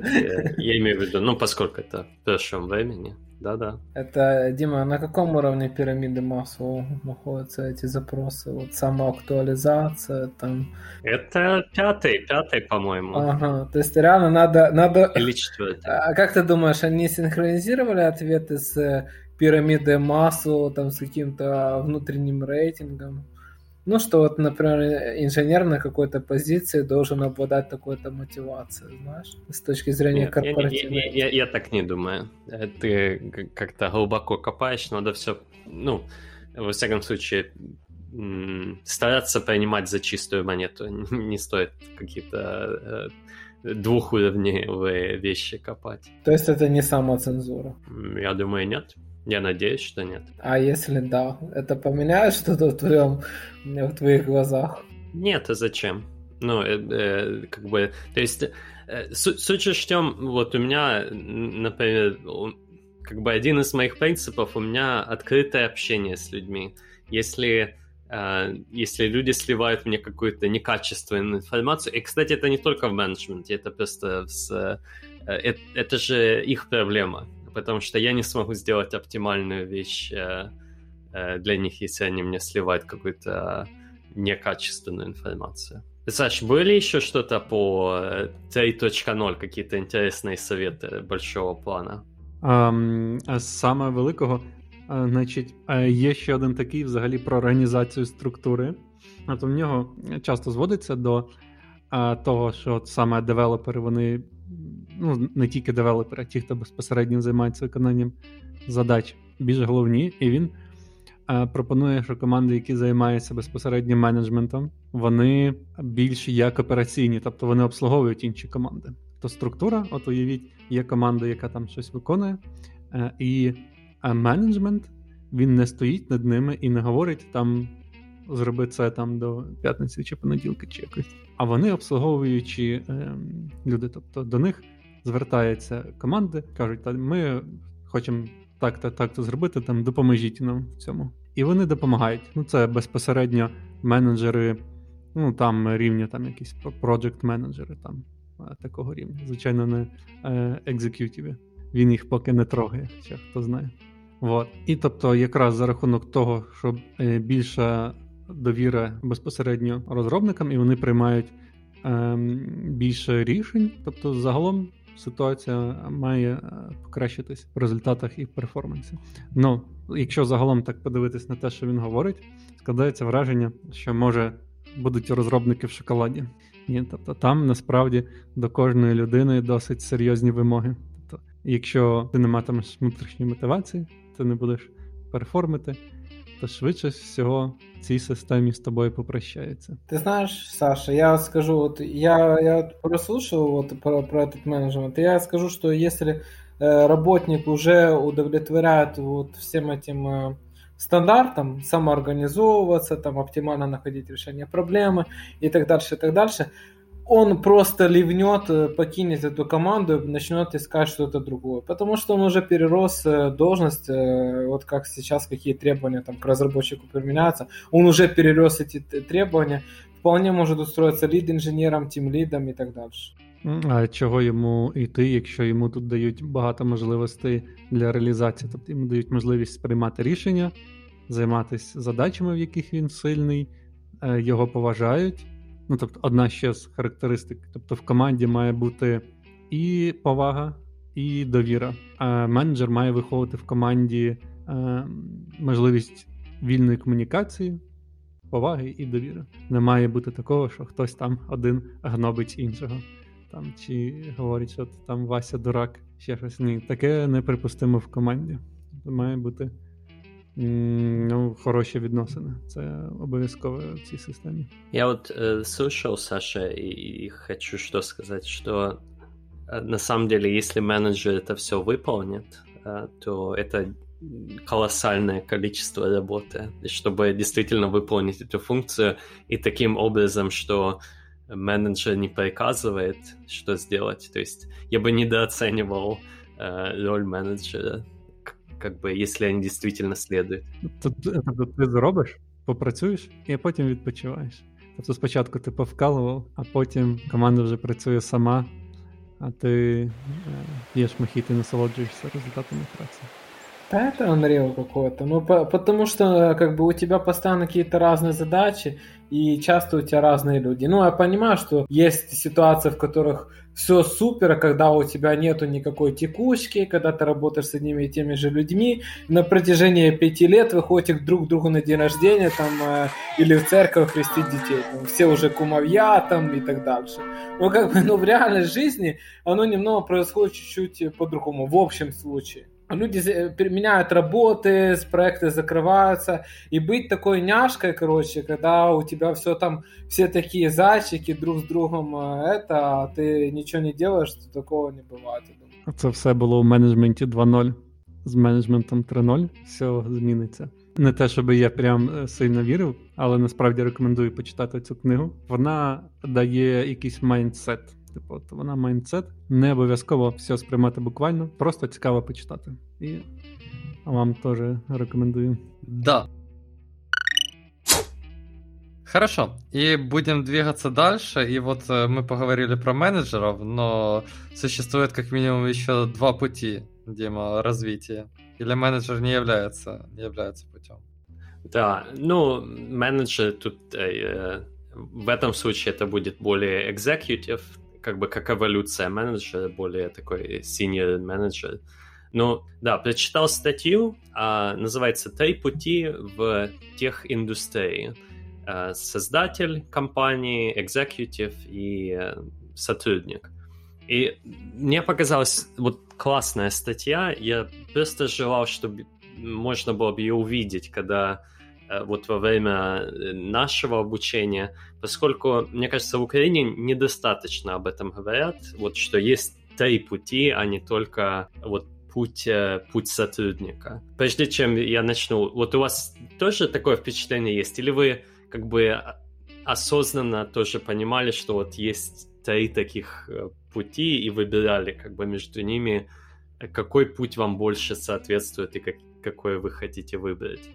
Я имею в виду, ну, поскольку это в прошлом времени. Да-да. Это, Дима, на каком уровне пирамиды Маслоу находятся эти запросы? Вот самоактуализация там... Это пятый, пятый, по-моему. Ага, то есть реально надо... надо... Или четвертый. А как ты думаешь, они синхронизировали ответы с э, пирамидой Маслоу, там, с каким-то внутренним рейтингом? Ну, что вот, например, инженер на какой-то позиции должен обладать такой-то мотивацией, знаешь, с точки зрения Нет, корпоративной. Я, я, я, я так не думаю. Ты как-то глубоко копаешь, надо все, ну, во всяком случае, стараться принимать за чистую монету. Не стоит какие-то э, двухуровневые вещи копать. То есть это не самоцензура? Я думаю, нет. Я надеюсь, что нет. А если да, это поменяет что-то в твоем, в твоих глазах? Нет, а зачем? Ну, э, э, как бы, то есть, э, суть в чем, вот у меня, например, как бы один из моих принципов, у меня открытое общение с людьми. Если э, если люди сливают мне какую-то некачественную информацию, и, кстати, это не только в менеджменте, это просто с, э, это, это же их проблема потому что я не смогу сделать оптимальную вещь э, э, для них, если они мне сливают какую-то некачественную информацию. Саш, были еще что-то по 3.0, какие-то интересные советы большого плана? Um, саме великого, значить, є ще один такий взагалі про організацію структури. От у нього часто зводиться до того, що от саме девелопери вони ну, не тільки девелопери, а ті, хто безпосередньо займається виконанням задач, більш головні, і він е, пропонує, що команди, які займаються безпосередньо менеджментом, вони більш як операційні, тобто вони обслуговують інші команди. То структура, от уявіть, є команда, яка там щось виконує, е, і е, менеджмент він не стоїть над ними і не говорить там. Зроби це там до п'ятниці чи понеділка, чи якось. А вони обслуговуючі е, люди. Тобто до них звертаються команди, кажуть, та ми хочемо так-то так-то зробити, там допоможіть нам в цьому. І вони допомагають. Ну, це безпосередньо менеджери, ну там рівня, там якісь project менеджери там такого рівня. Звичайно, не екзекютіві. Він їх поки не трогає, ще хто знає. От. І тобто, якраз за рахунок того, що е, більша довіра безпосередньо розробникам, і вони приймають ем, більше рішень. Тобто, загалом ситуація має е, покращитись в результатах і в перформансі. Ну, якщо загалом так подивитись на те, що він говорить, складається враження, що може будуть розробники в шоколаді. Ні, тобто там насправді до кожної людини досить серйозні вимоги. Тобто, якщо ти не матимеш внутрішньої мотивації, ти не будеш перформити то швидше всього в цій системі з тобою попрощаються. Ты знаешь, Саша, я скажу, вот я, я прослушал вот про, про этот менеджмент, я скажу, что если э, работник уже удовлетворяет вот всем этим э, стандартам, самоорганизовываться, там оптимально находить решение проблемы и так дальше, и так дальше, он просто ливнет, э, покинет эту команду и начнет искать что-то другое. Потому что он уже перерос э, должность, э, вот как сейчас какие требования там к разработчику применяются, он уже перерос эти требования, вполне может устроиться лід-інженером, тім-лідом і так далі. А чого йому йти, якщо йому тут дають багато можливостей для реалізації? Тобто йому дають можливість сприймати рішення, займатися задачами, в яких він сильний, його поважають. Ну, тобто, одна ще з характеристик. Тобто, в команді має бути і повага, і довіра. А менеджер має виховувати в команді е, можливість вільної комунікації, поваги і довіри. Не має бути такого, що хтось там один гнобить іншого. Там, Чи говорить, що там Вася дурак, ще щось. Ні, таке неприпустимо в команді. Має бути Ну, хороші відносини. Це обов'язково в цій системі. Я вот э, слышал, Саша, и, и хочу что сказать, что э, на самом деле, если менеджер это все выполнит, э, то это колоссальное количество работы, чтобы действительно выполнить эту функцию и таким образом, что менеджер не приказывает, что сделать. То есть я бы недооценивал э, роль менеджера, как бы, если они действительно следуют. Тобто ти зробиш, попрацюєш і потім відпочиваєш. Тобто спочатку ти повкалував, а потім команда вже працює сама, а ти п'єш мохіт і насолоджуєшся результатами праці. Да это Unreal какой-то. Ну, по, потому что как бы у тебя постоянно какие-то разные задачи, и часто у тебя разные люди. Ну, я понимаю, что есть ситуации, в которых все супер, когда у тебя нету никакой текучки, когда ты работаешь с одними и теми же людьми, на протяжении пяти лет вы ходите друг к другу на день рождения там, э, или в церковь крестить детей. Там, все уже кумовья там и так дальше. Но как бы, ну, в реальной жизни оно немного происходит чуть-чуть по-другому, в общем случае люди меняют работы, проекты закрываются, и быть такой няшкой, короче, когда у тебя все там, все такие зайчики друг с другом, это, а ты ничего не делаешь, то такого не бывает. Це все було у менеджменті 2.0. З менеджментом 3.0 все зміниться. Не те, щоб я прям сильно вірив, але насправді рекомендую почитати цю книгу. Вона дає якийсь майндсет. Типу, от вона майндсет. Не обов'язково все сприймати буквально, просто цікаво почитати. І вам теж рекомендую. Да. Хорошо, и будем двигаться дальше. И вот э, мы поговорили про менеджеров, но существует как минимум еще два пути, Дима, развития. Или менеджер не является, не является путем? Да, ну, менеджер тут э, в этом случае это будет более executive, как бы как эволюция менеджера, более такой senior менеджер. Ну, да, прочитал статью, а, называется «Три пути в тех индустрии». А, создатель компании, экзекутив и а, сотрудник. И мне показалась вот классная статья. Я просто желал, чтобы можно было бы ее увидеть, когда Э, вот во время э, нашего обучения, поскольку, мне кажется, в Украине недостаточно об этом говорят, вот что есть три пути, а не только вот путь, э, путь сотрудника. Прежде чем я начну, вот у вас тоже такое впечатление есть? Или вы как бы осознанно тоже понимали, что вот есть три таких пути и выбирали как бы между ними, какой путь вам больше соответствует и как, какой вы хотите выбрать?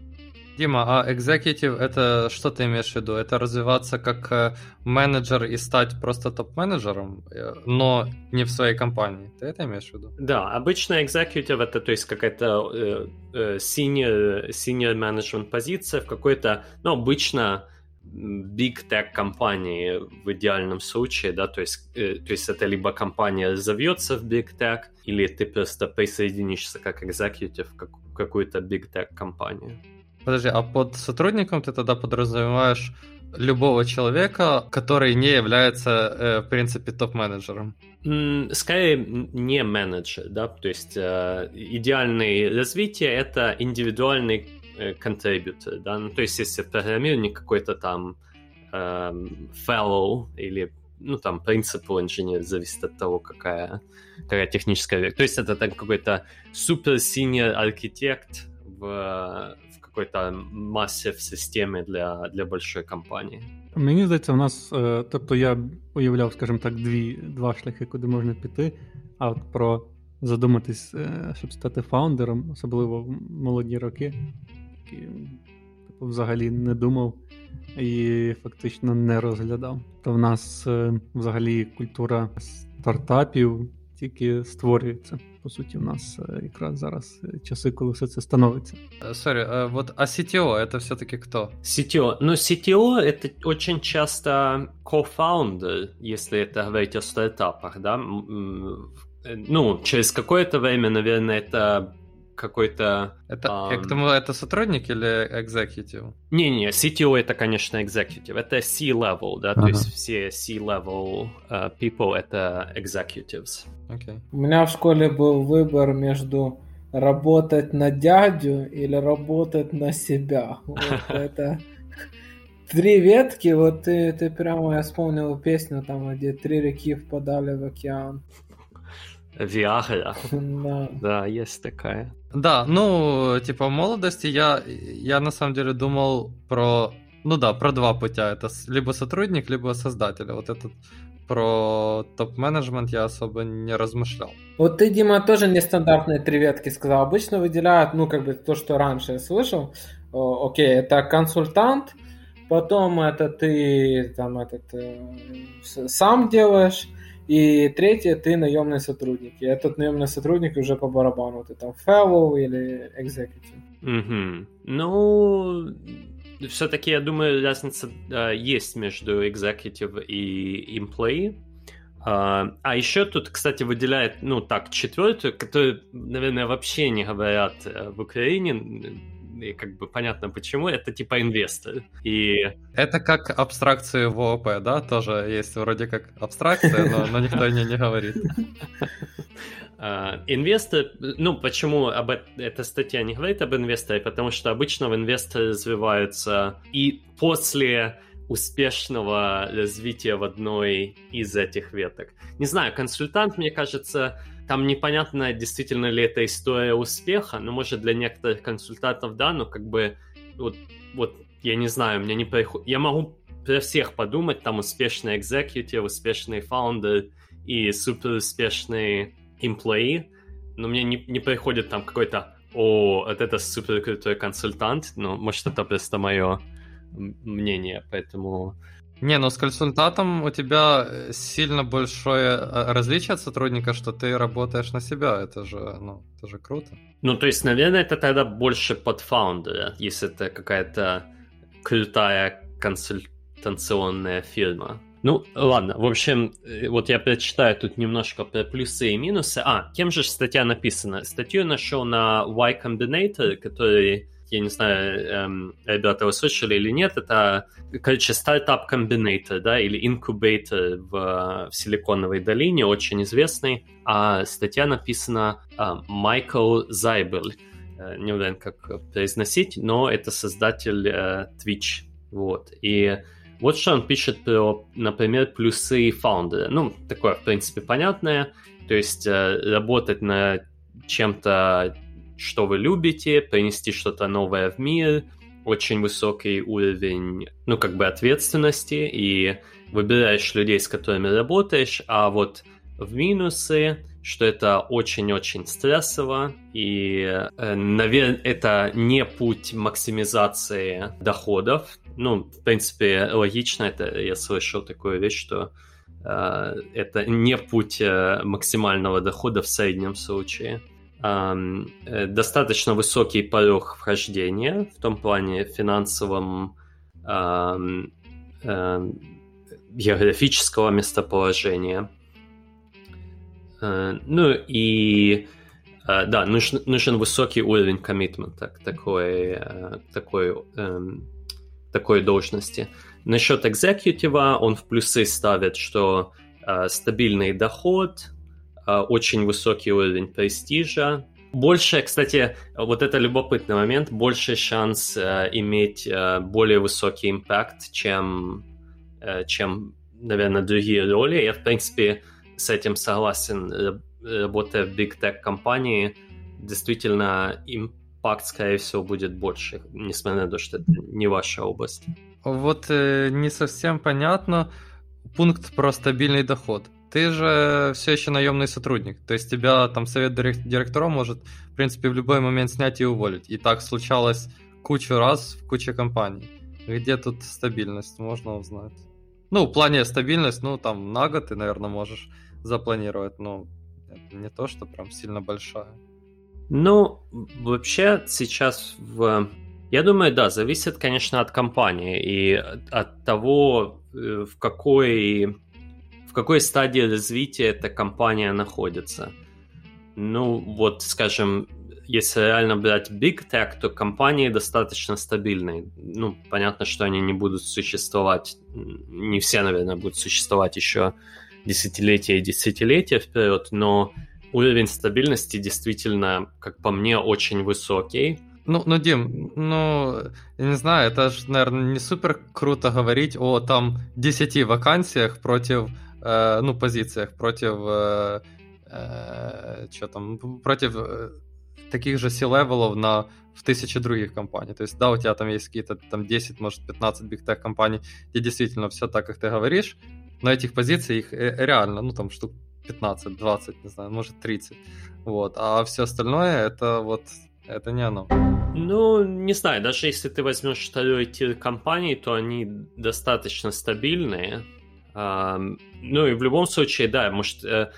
Дима, а executive это что ты имеешь в виду? Это развиваться как э, менеджер и стать просто топ-менеджером, э, но не в своей компании. Ты это имеешь в виду? Да, обычно executive это то есть какая-то senior, senior management позиция в какой-то, ну, обычно big tech компании в идеальном случае, да, то есть, э, то есть это либо компания разовьется в big tech, или ты просто присоединишься как executive в какую-то big tech компанию. Подожди, а под сотрудником ты тогда подразумеваешь любого человека, который не является, э, в принципе, топ-менеджером? Скорее, не менеджер, да, то есть э, идеальное развитие — это индивидуальный э, contributor, да, ну, то есть если в программировании какой-то там э, fellow или ну, там, принципу инженер зависит от того, какая, какая техническая... То есть это там какой-то супер-синер архитект в, какой-то массе в системі для для большої компанії. Мені здається, у нас, е, тобто я уявляв, скажімо так, дві, два шляхи, куди можна піти. А от про задуматись, е, щоб стати фаундером, особливо в молоді роки, які типу, взагалі не думав і фактично не розглядав. То в нас е, взагалі культура стартапів тільки створюється. По суті, у нас якраз зараз часи, коли все це становиться. Сорі, вот а CTO это все-таки кто? CTO. Ну, CTO это очень часто co-founder, если это говорить о стартапах, да. Ну, через какое-то время, наверное, это какой-то... Это, um... я к тому, это сотрудник или executive? Не-не, CTO это, конечно, executive. Это C-level, да, uh-huh. то есть все C-level uh, people это executives. Okay. У меня в школе был выбор между работать на дядю или работать на себя. Вот это три ветки, вот ты, ты прямо, я вспомнил песню там, где три реки впадали в океан. Виагра. Да. Да, есть такая. Да, ну, типа, в молодости я, я на самом деле думал про, ну да, про два путя. Это либо сотрудник, либо создатель. Вот этот про топ-менеджмент я особо не размышлял. Вот ты, Дима, тоже нестандартные три ветки сказал. Обычно выделяют, ну, как бы то, что раньше я слышал. О, окей, это консультант, потом это ты там этот э, сам делаешь, и третье ты наемный сотрудник. И этот наемный сотрудник уже по барабану. Ты там fellow или executive. Мгм. Ну, все-таки, я думаю, разница э, есть между executive и employee. А, а еще тут, кстати, выделяет, ну так, четвертую, которую, наверное, вообще не говорят э, в Украине, и как бы понятно почему, это типа инвестор. И Это как абстракции в ООП, да? Тоже есть вроде как абстракция, но, но никто о ней не говорит. А, Инвестор, ну почему об эт- эта статья не говорит об инвесторе, потому что обычно в инвесторы развиваются и после успешного развития в одной из этих веток. Не знаю, консультант, мне кажется, там непонятно, действительно ли это история успеха, но может для некоторых консультантов да, но как бы вот, вот я не знаю, мне не приходит... Я могу про всех подумать, там успешный экзекьютив, успешный фаундер и супер успешный employee, но мне не, не приходит там какой-то о, вот это супер крутой консультант, ну, может, это просто мое мнение, поэтому... Не, ну с консультантом у тебя э, сильно большое э, различие от сотрудника, что ты работаешь на себя. Это же, ну, это же круто. Ну, то есть, наверное, это тогда больше под фаундера, если это какая-то крутая консультационная фирма. Ну, ладно, в общем, э, вот я прочитаю тут немножко про плюсы и минусы. А, кем же статья написана? Статью нашел на Y Combinator, который, я не знаю, эм, ребята, вы слышали или нет, это, короче, стартап комбинатор, да, или инкубатор в, в Силиконовой долине, очень известный. А статья написана а, Майкл Зайбель. Э, Не уверен, как произносить, но это создатель э, Twitch. Вот. И вот что он пишет про, например, плюсы фаундера. Ну, такое, в принципе, понятное. То есть э, работать на чем-то, что вы любите, принести что-то новое в мир, очень высокий уровень, ну, как бы ответственности, и выбираешь людей, с которыми работаешь, а вот в минусы, что это очень-очень стрессово, и, наверное, это не путь максимизации доходов. Ну, в принципе, логично, это я слышал такую вещь, что э, это не путь э, максимального дохода в среднем случае. Э, достаточно высокий порог вхождения в том плане финансовом э, географического местоположения. Э, ну и да, нужен, нужен высокий уровень коммитмента к такой, такой, эм, такой должности. Насчет экзекьютива он в плюсы ставит, что стабильный доход, очень высокий уровень престижа. Больше, кстати, вот это любопытный момент, больше шанс э, иметь э, более высокий импакт, чем, э, чем, наверное, другие роли. Я, в принципе, с этим согласен, работая в Big Tech компании, действительно импакт, скорее всего, будет больше, несмотря на то, что это не ваша область. Вот э, не совсем понятно пункт про стабильный доход. Ты же все еще наемный сотрудник, то есть тебя там совет директоров может, в принципе, в любой момент снять и уволить. И так случалось кучу раз в куче компаний. Где тут стабильность, можно узнать. Ну, в плане стабильность, ну, там на год ты, наверное, можешь запланировать, но это не то, что прям сильно большая. Ну, вообще сейчас в... Я думаю, да, зависит, конечно, от компании и от того, в какой, какой стадии развития эта компания находится. Ну, вот, скажем, если реально брать Big Tech, то компании достаточно стабильные. Ну, понятно, что они не будут существовать, не все, наверное, будут существовать еще десятилетия и десятилетия вперед, но уровень стабильности действительно, как по мне, очень высокий. Ну, ну, Дим, ну, я не знаю, это же, наверное, не супер круто говорить о там 10 вакансиях против, э, ну, позициях, против, э, э, что там, против э, таких же C-level ов на в тысячи других компаний. То есть, да, у тебя там есть какие-то там 10, может, 15 big tech компаний, где действительно все так, как ты говоришь, но этих позиций их реально, ну, там штук 15, 20, не знаю, может, 30. Вот. А все остальное, это вот, это не оно. Ну, не знаю, даже если ты возьмешь второй тир компаний, то они достаточно стабильные. Ну и в любом случае, да, может, э,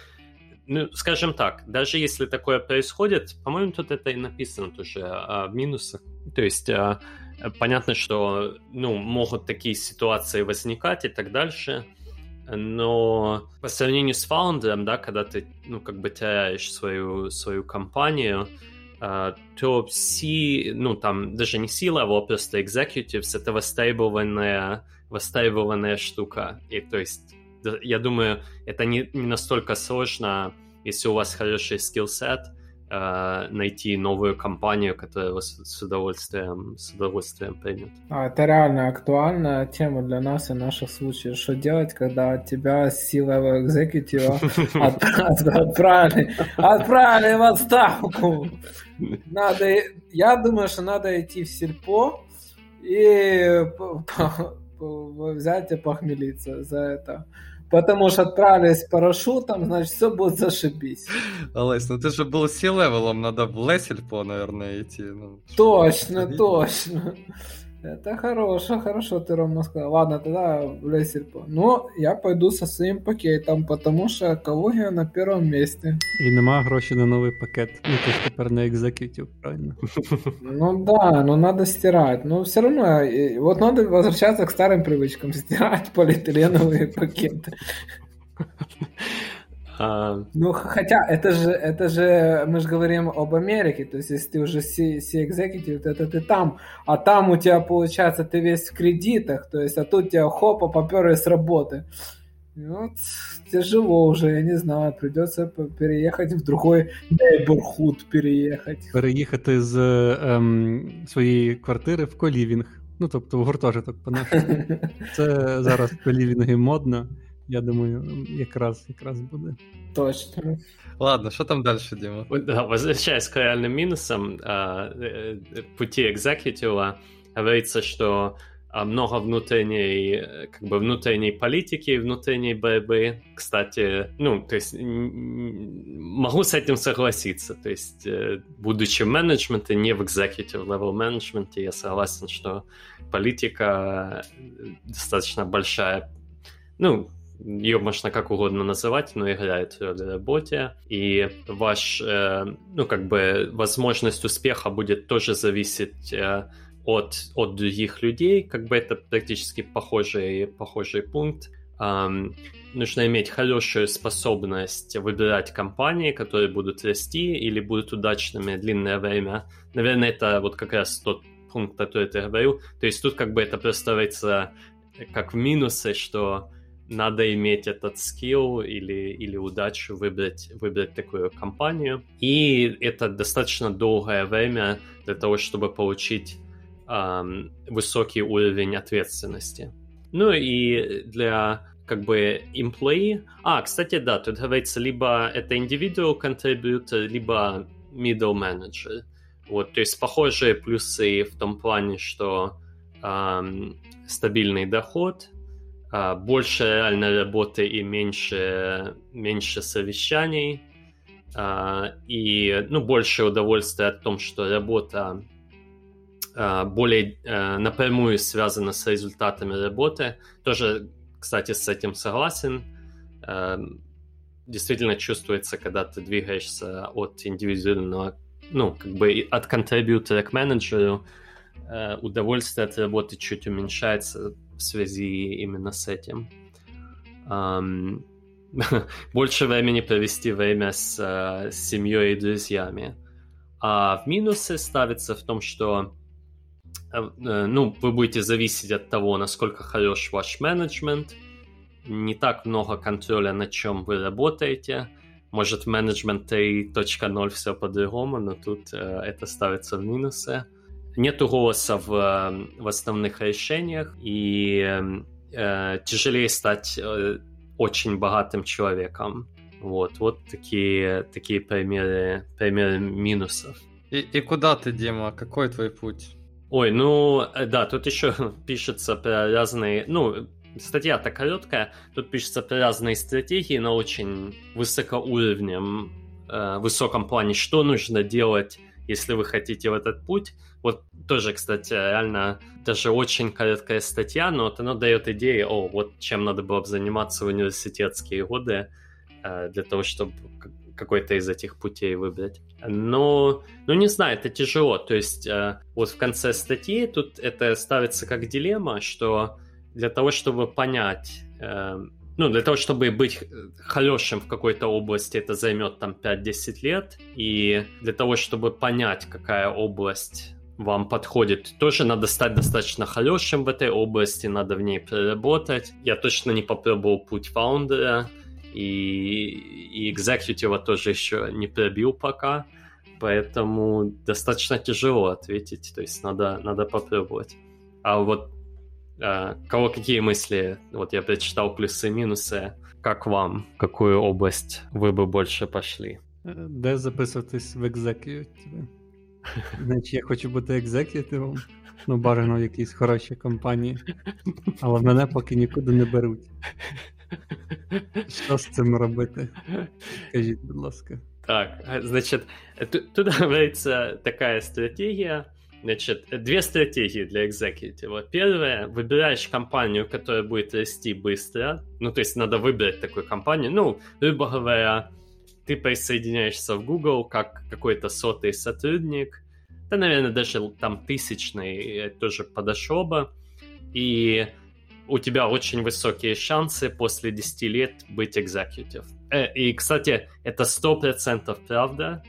ну, скажем так, даже если такое происходит, по-моему, тут это и написано тоже а, в минусах. То есть а, понятно, что ну, могут такие ситуации возникать и так дальше, но по сравнению с фаундером, да, когда ты, ну, как бы теряешь свою, свою компанию, а, то C, ну, там, даже не C-level, а просто executives — это востребованная, востребованная штука. И то есть я думаю, это не, не настолько сложно, если у вас хороший скиллсет, э, найти новую компанию, которая вас с удовольствием, с удовольствием примет. А, это реально актуальная тема для нас и наших случаев. Что делать, когда тебя с C-level executive отправили, отправили в отставку? Надо, я думаю, что надо идти в сельпо и взять и похмелиться за это. Потому что отправились парашютом, значит, все будет зашибись. Олесь, ну ты же был C-левелом, надо в Лесельпо, наверное, идти. Ну, точно, точно. Это хорошо, хорошо ты, Рома, сказал. Ладно, тогда в Лесерпо. Но я пойду со своим пакетом, потому что экология на первом месте. І нема грошей на новый пакет. Ну, ты ж тепер на екзекутив, правильно? Ну да, но надо стирать. Но все равно, вот надо возвращаться к старым привычкам. Стирать полиэтиленовые пакеты. А... Ну, хотя это же, это же, мы же говорим об Америке, то есть если ты уже C-executive, это ты там, а там у тебя, получается, ты весь в кредитах, то есть, а тут тебя хопа поперли с работы. Вот, тяжело уже, я не знаю, придется переехать в другой neighborhood переехать. Переїхати з ем, своєї квартири в колівінг. Ну, тобто в гуртожиток по Це зараз колівінги модно. Я думаю, якраз якраз буде. Точно. Ладно, что там дальше, Дима? Да, возвращаясь к реальным минусам а, э, пути экзекутива, говорится, что а, много внутренней, как бы внутренней политики, внутренней борьбы. Кстати, ну, то есть могу с этим согласиться. То есть, э, будучи в менеджменте, не в executive level менеджменте, я согласен, что политика достаточно большая, ну, ее можно как угодно называть, но играет роль работе. И ваш, э, ну, как бы, возможность успеха будет тоже зависеть э, от, от других людей. Как бы это практически похожий, похожий пункт. Um, нужно иметь хорошую способность выбирать компании, которые будут расти или будут удачными длинное время. Наверное, это вот как раз тот пункт, который ты говорил. То есть тут как бы это представляется как в минусы, что надо иметь этот скилл или, или удачу выбрать, выбрать такую компанию. И это достаточно долгое время для того, чтобы получить эм, высокий уровень ответственности. Ну и для как бы employee... А, кстати, да, тут говорится, либо это individual contributor, либо middle manager. Вот, то есть похожие плюсы в том плане, что эм, стабильный доход, больше реальной работы и меньше, меньше совещаний, а, и ну, больше удовольствия от том, что работа а, более напрямую связана с результатами работы. Тоже, кстати, с этим согласен. Действительно чувствуется, когда ты двигаешься от индивидуального, ну, как бы от контрибьютора к менеджеру, удовольствие от работы чуть уменьшается, в связи именно с этим. Um, больше времени провести время с, с семьей и друзьями. А в минусы ставится в том, что ну, вы будете зависеть от того, насколько хорош ваш менеджмент, не так много контроля, на чем вы работаете, может, Management 3.0 все по-другому, но тут э, это ставится в минусы. Нету голоса в, в основных решениях, и э, тяжелее стать э, очень богатым человеком. Вот, вот такие, такие примеры, примеры минусов. И, и куда ты, Дима? Какой твой путь? Ой, ну, э, да, тут еще пишется про разные, ну, статья-то короткая, тут пишется про разные стратегии на очень высокоуровнем, э, высоком плане, что нужно делать, если вы хотите в этот путь. Вот тоже, кстати, реально даже очень короткая статья, но вот она дает идеи, о, вот чем надо было бы заниматься в университетские годы э, для того, чтобы какой-то из этих путей выбрать. Но, ну не знаю, это тяжело. То есть э, вот в конце статьи тут это ставится как дилемма, что для того, чтобы понять, э, ну, для того, чтобы быть хорошим в какой-то области, это займет там 5-10 лет, и для того, чтобы понять, какая область вам подходит, тоже надо стать достаточно хорошим в этой области, надо в ней проработать. Я точно не попробовал путь фаундера, и, и экзекьютива тоже еще не пробил пока, поэтому достаточно тяжело ответить, то есть надо, надо попробовать. А вот кого какие мысли? Вот я прочитал плюсы и минусы. Как вам? В какую область вы бы больше пошли? Де записуватись в екзекютиві? Значить, я хочу бути екзекютивом, ну бажано в якійсь хорошій компанії, але мене поки нікуди не беруть. Що з цим робити? Скажіть, будь ласка. Так, значит, тут, тут говорится такая стратегия, Значит, две стратегии для экзекутива. Первая, выбираешь компанию, которая будет расти быстро. Ну, то есть надо выбрать такую компанию. Ну, грубо говоря, ты присоединяешься в Google как какой-то сотый сотрудник. Да, наверное, даже там тысячный тоже подошел бы. И у тебя очень высокие шансы после 10 лет быть экзекутив. Э, и, кстати, это 100% правда.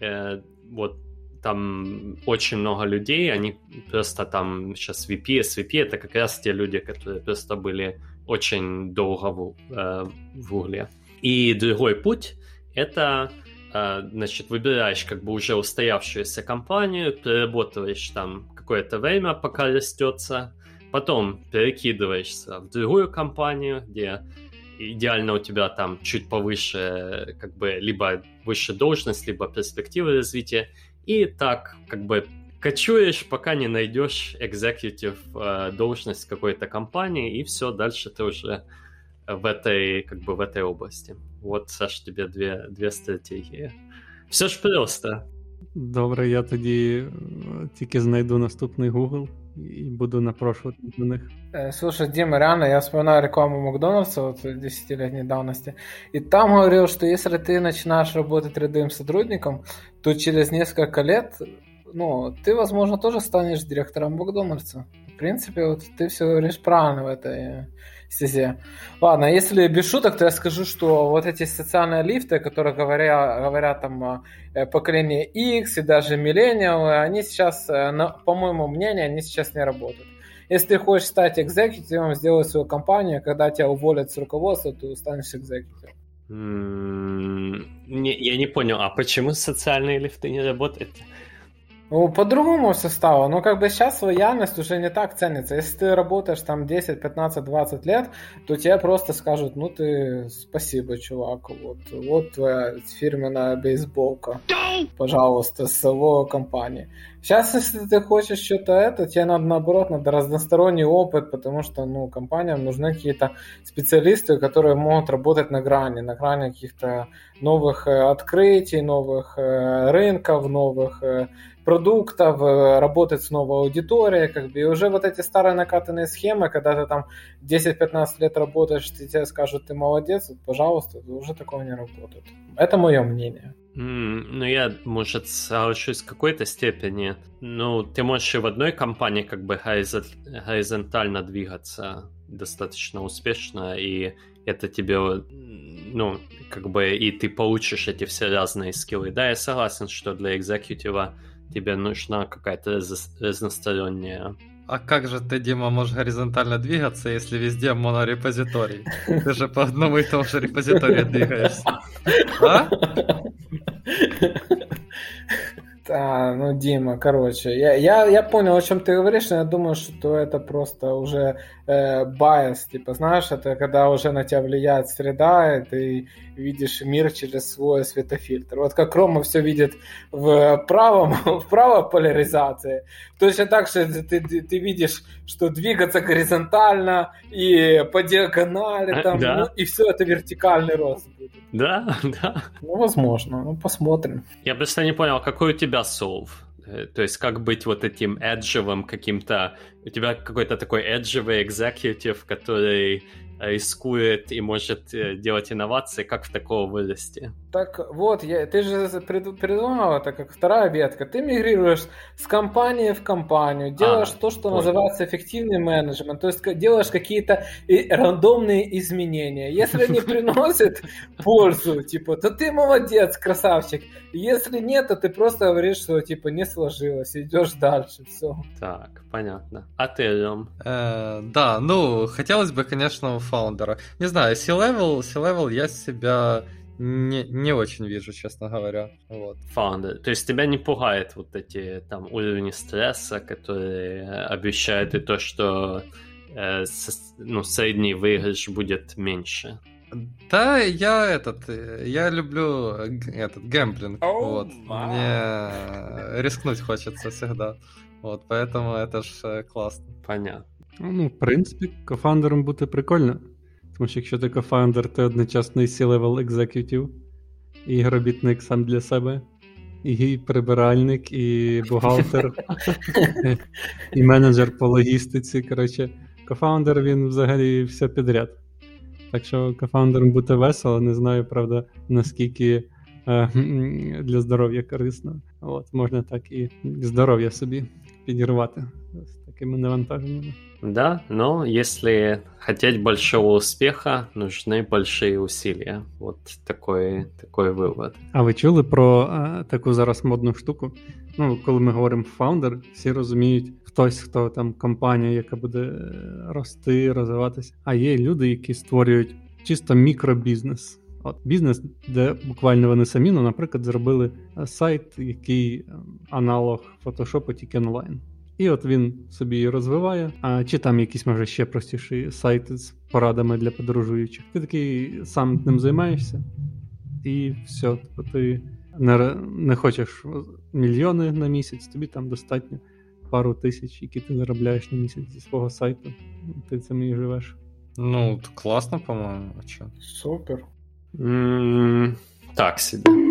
Э, вот там очень много людей, они просто там сейчас VP, SVP, это как раз те люди, которые просто были очень долго в, э, в угле. И другой путь — это, э, значит, выбираешь как бы уже устоявшуюся компанию, переработываешь там какое-то время, пока растется, потом перекидываешься в другую компанию, где идеально у тебя там чуть повыше, как бы, либо выше должность, либо перспективы развития, и так, как бы, кочуешь, пока не найдешь executive э, должность какой-то компании, и все, дальше ты уже в этой, как бы, в этой области. Вот, Саш, тебе две, две стратегії. Все ж просто. Добре, я тоді тільки знайду наступний Google и буду напрошивать на них. Слушай, Дима, реально, я вспоминаю рекламу Макдональдса вот 10-летней давности, и там говорил, что если ты начинаешь работать рядовым сотрудником, то через несколько лет, ну, ты, возможно, тоже станешь директором Макдональдса. В принципе, вот ты все говоришь правильно в этой стезе. Ладно, если без шуток, то я скажу, что вот эти социальные лифты, которые говорят, говорят там э, поколение X и даже миллениалы, они сейчас, э, по моему мнению, они сейчас не работают. Если ты хочешь стать экзекутивом, сделать свою компанию, когда тебя уволят с руководства, ты станешь экзекутивом. Не, я не понял, а почему социальные лифты не работают? Ну, по-другому все стало. Но как бы сейчас лояльность уже не так ценится. Если ты работаешь там 10, 15, 20 лет, то тебе просто скажут, ну ты спасибо, чувак. Вот, вот твоя фирменная бейсболка. Пожалуйста, с его компании. Сейчас, если ты хочешь что-то это, тебе надо наоборот, надо разносторонний опыт, потому что, ну, компаниям нужны какие-то специалисты, которые могут работать на грани, на грани каких-то новых э, открытий, новых э, рынков, новых э, продуктов, работать с новой аудиторией, как бы, и уже вот эти старые накатанные схемы, когда ты там 10-15 лет работаешь, тебе скажут, ты молодец, вот, пожалуйста, уже такого не работает. Это мое мнение. Ну, я, может, соглашусь в какой-то степени. Ну, ты можешь и в одной компании как бы горизонтально двигаться достаточно успешно, и это тебе, ну, как бы, и ты получишь эти все разные скиллы. Да, я согласен, что для экзекутива тебе нужна какая-то разносторонняя А как же ты, Дима, можешь горизонтально двигаться, если везде монорепозиторий? Ты же по одному и тому же репозиторию двигаешься. А? Да, ну, Дима, короче, я, я, я понял, о чем ты говоришь, но я думаю, что это просто уже э, bias, типа, знаешь, это когда уже на тебя влияет среда, и ты видишь мир через свой светофильтр. Вот как Рома все видит в правом, в правой поляризации, точно так же ты, ты, ты видишь, что двигаться горизонтально и по диагонали, там, да. ну, и все это вертикальный рост будет. Да, да. Ну, возможно, ну, посмотрим. Я просто не понял, какой у тебя солв? Э, то есть как быть вот этим эджевым каким-то... У тебя какой-то такой эджевый экзекутив, который рискует и может э, делать инновации, как в такого вырасти? Так вот, я, ты же придумал это как вторая ветка. Ты мигрируешь с компании в компанию, делаешь а, то, что понял. называется эффективный менеджмент, то есть делаешь какие-то рандомные изменения. Если они приносят пользу, типа, то ты молодец, красавчик. Если нет, то ты просто говоришь, что типа не сложилось, идешь дальше, все. Так, понятно. А ты, Лем? Э, да, ну, хотелось бы, конечно, фаундера. Не знаю, C-level, C-level я себя не, не очень вижу, честно говоря. Вот. Фаундер. То есть тебя не пугает вот эти там уровни стресса, которые обещают и то, что э, ну, средний выигрыш будет меньше. Да, я этот, я люблю этот гэмблинг, oh, вот. Wow. Мне рискнуть хочется всегда, вот, поэтому это ж э, классно. Понятно. Ну, в принципі, кофаундером бути прикольно. Тому що якщо ти кофаундер, ти одночасно і C-level executive, і робітник сам для себе, і прибиральник, і бухгалтер, і менеджер по логістиці. Коротше, кофаундер він взагалі все підряд. Так що кофаундером бути весело, не знаю, правда, наскільки е, для здоров'я корисно. От, Можна так і здоров'я собі підірвати такими навантаженнями. Да, но если хотеть большого успеха, нужны большие усилия. Вот такой такой вивод. А ви чули про а, таку зараз модну штуку? Ну, коли ми говоримо фаундер, всі розуміють хтось, хто там компанія, яка буде е, рости, розвиватися. А є люди, які створюють чисто мікробізнес. От бізнес, де буквально вони самі, ну, наприклад, зробили е, сайт, який ем, аналог фотошопу тільки онлайн. І от він собі її розвиває, а чи там якісь може ще простіші сайти з порадами для подорожуючих. Ти такий сам ним займаєшся, і все, тобто ти не, не хочеш мільйони на місяць, тобі там достатньо пару тисяч, які ти заробляєш на місяць зі свого сайту. Ти цим і живеш. Ну, класно, по-моєму, а що? Супер. Mm, так себе.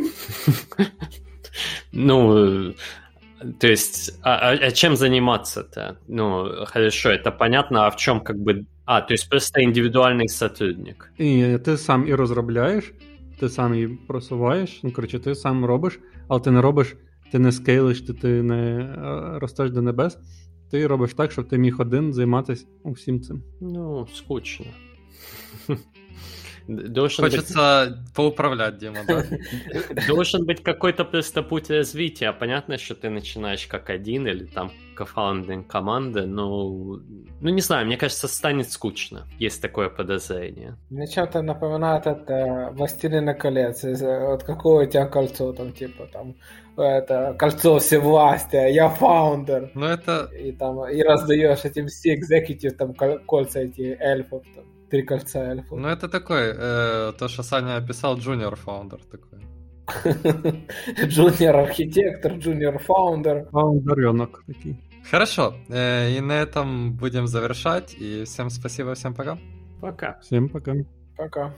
Ну, То есть, а, а, чем заниматься-то? Ну, хорошо, это понятно, а в чем как бы... А, то есть просто індивідуальний сотрудник. І ти сам і розробляєш, ти сам і просуваєш, ну, коротше, ти сам робиш, але ти не робиш, ти не скейлиш, ти, ти не е, ростеш до небес. Ти робиш так, щоб ти міг один займатися усім цим. Ну, скучно. Должен Хочется быть... поуправлять, Дима, да? Должен быть какой-то просто путь развития. Понятно, что ты начинаешь как один или там кофаундинг команды, но, ну не знаю, мне кажется, станет скучно. Есть такое подозрение. Мне чем-то напоминает это «Властелина колец». Вот какое у тебя кольцо там, типа там это кольцо всевластия, я фаундер. Ну это... И там, и раздаешь этим все экзекутив, там, кольца эти эльфов, там три кольца эльфов. Ну, это такой, э, то, что Саня описал, junior founder такой. Junior архитектор, junior founder. Фаундеренок такой. Хорошо, э, и на этом будем завершать. И всем спасибо, всем пока. Пока. Всем пока. Пока.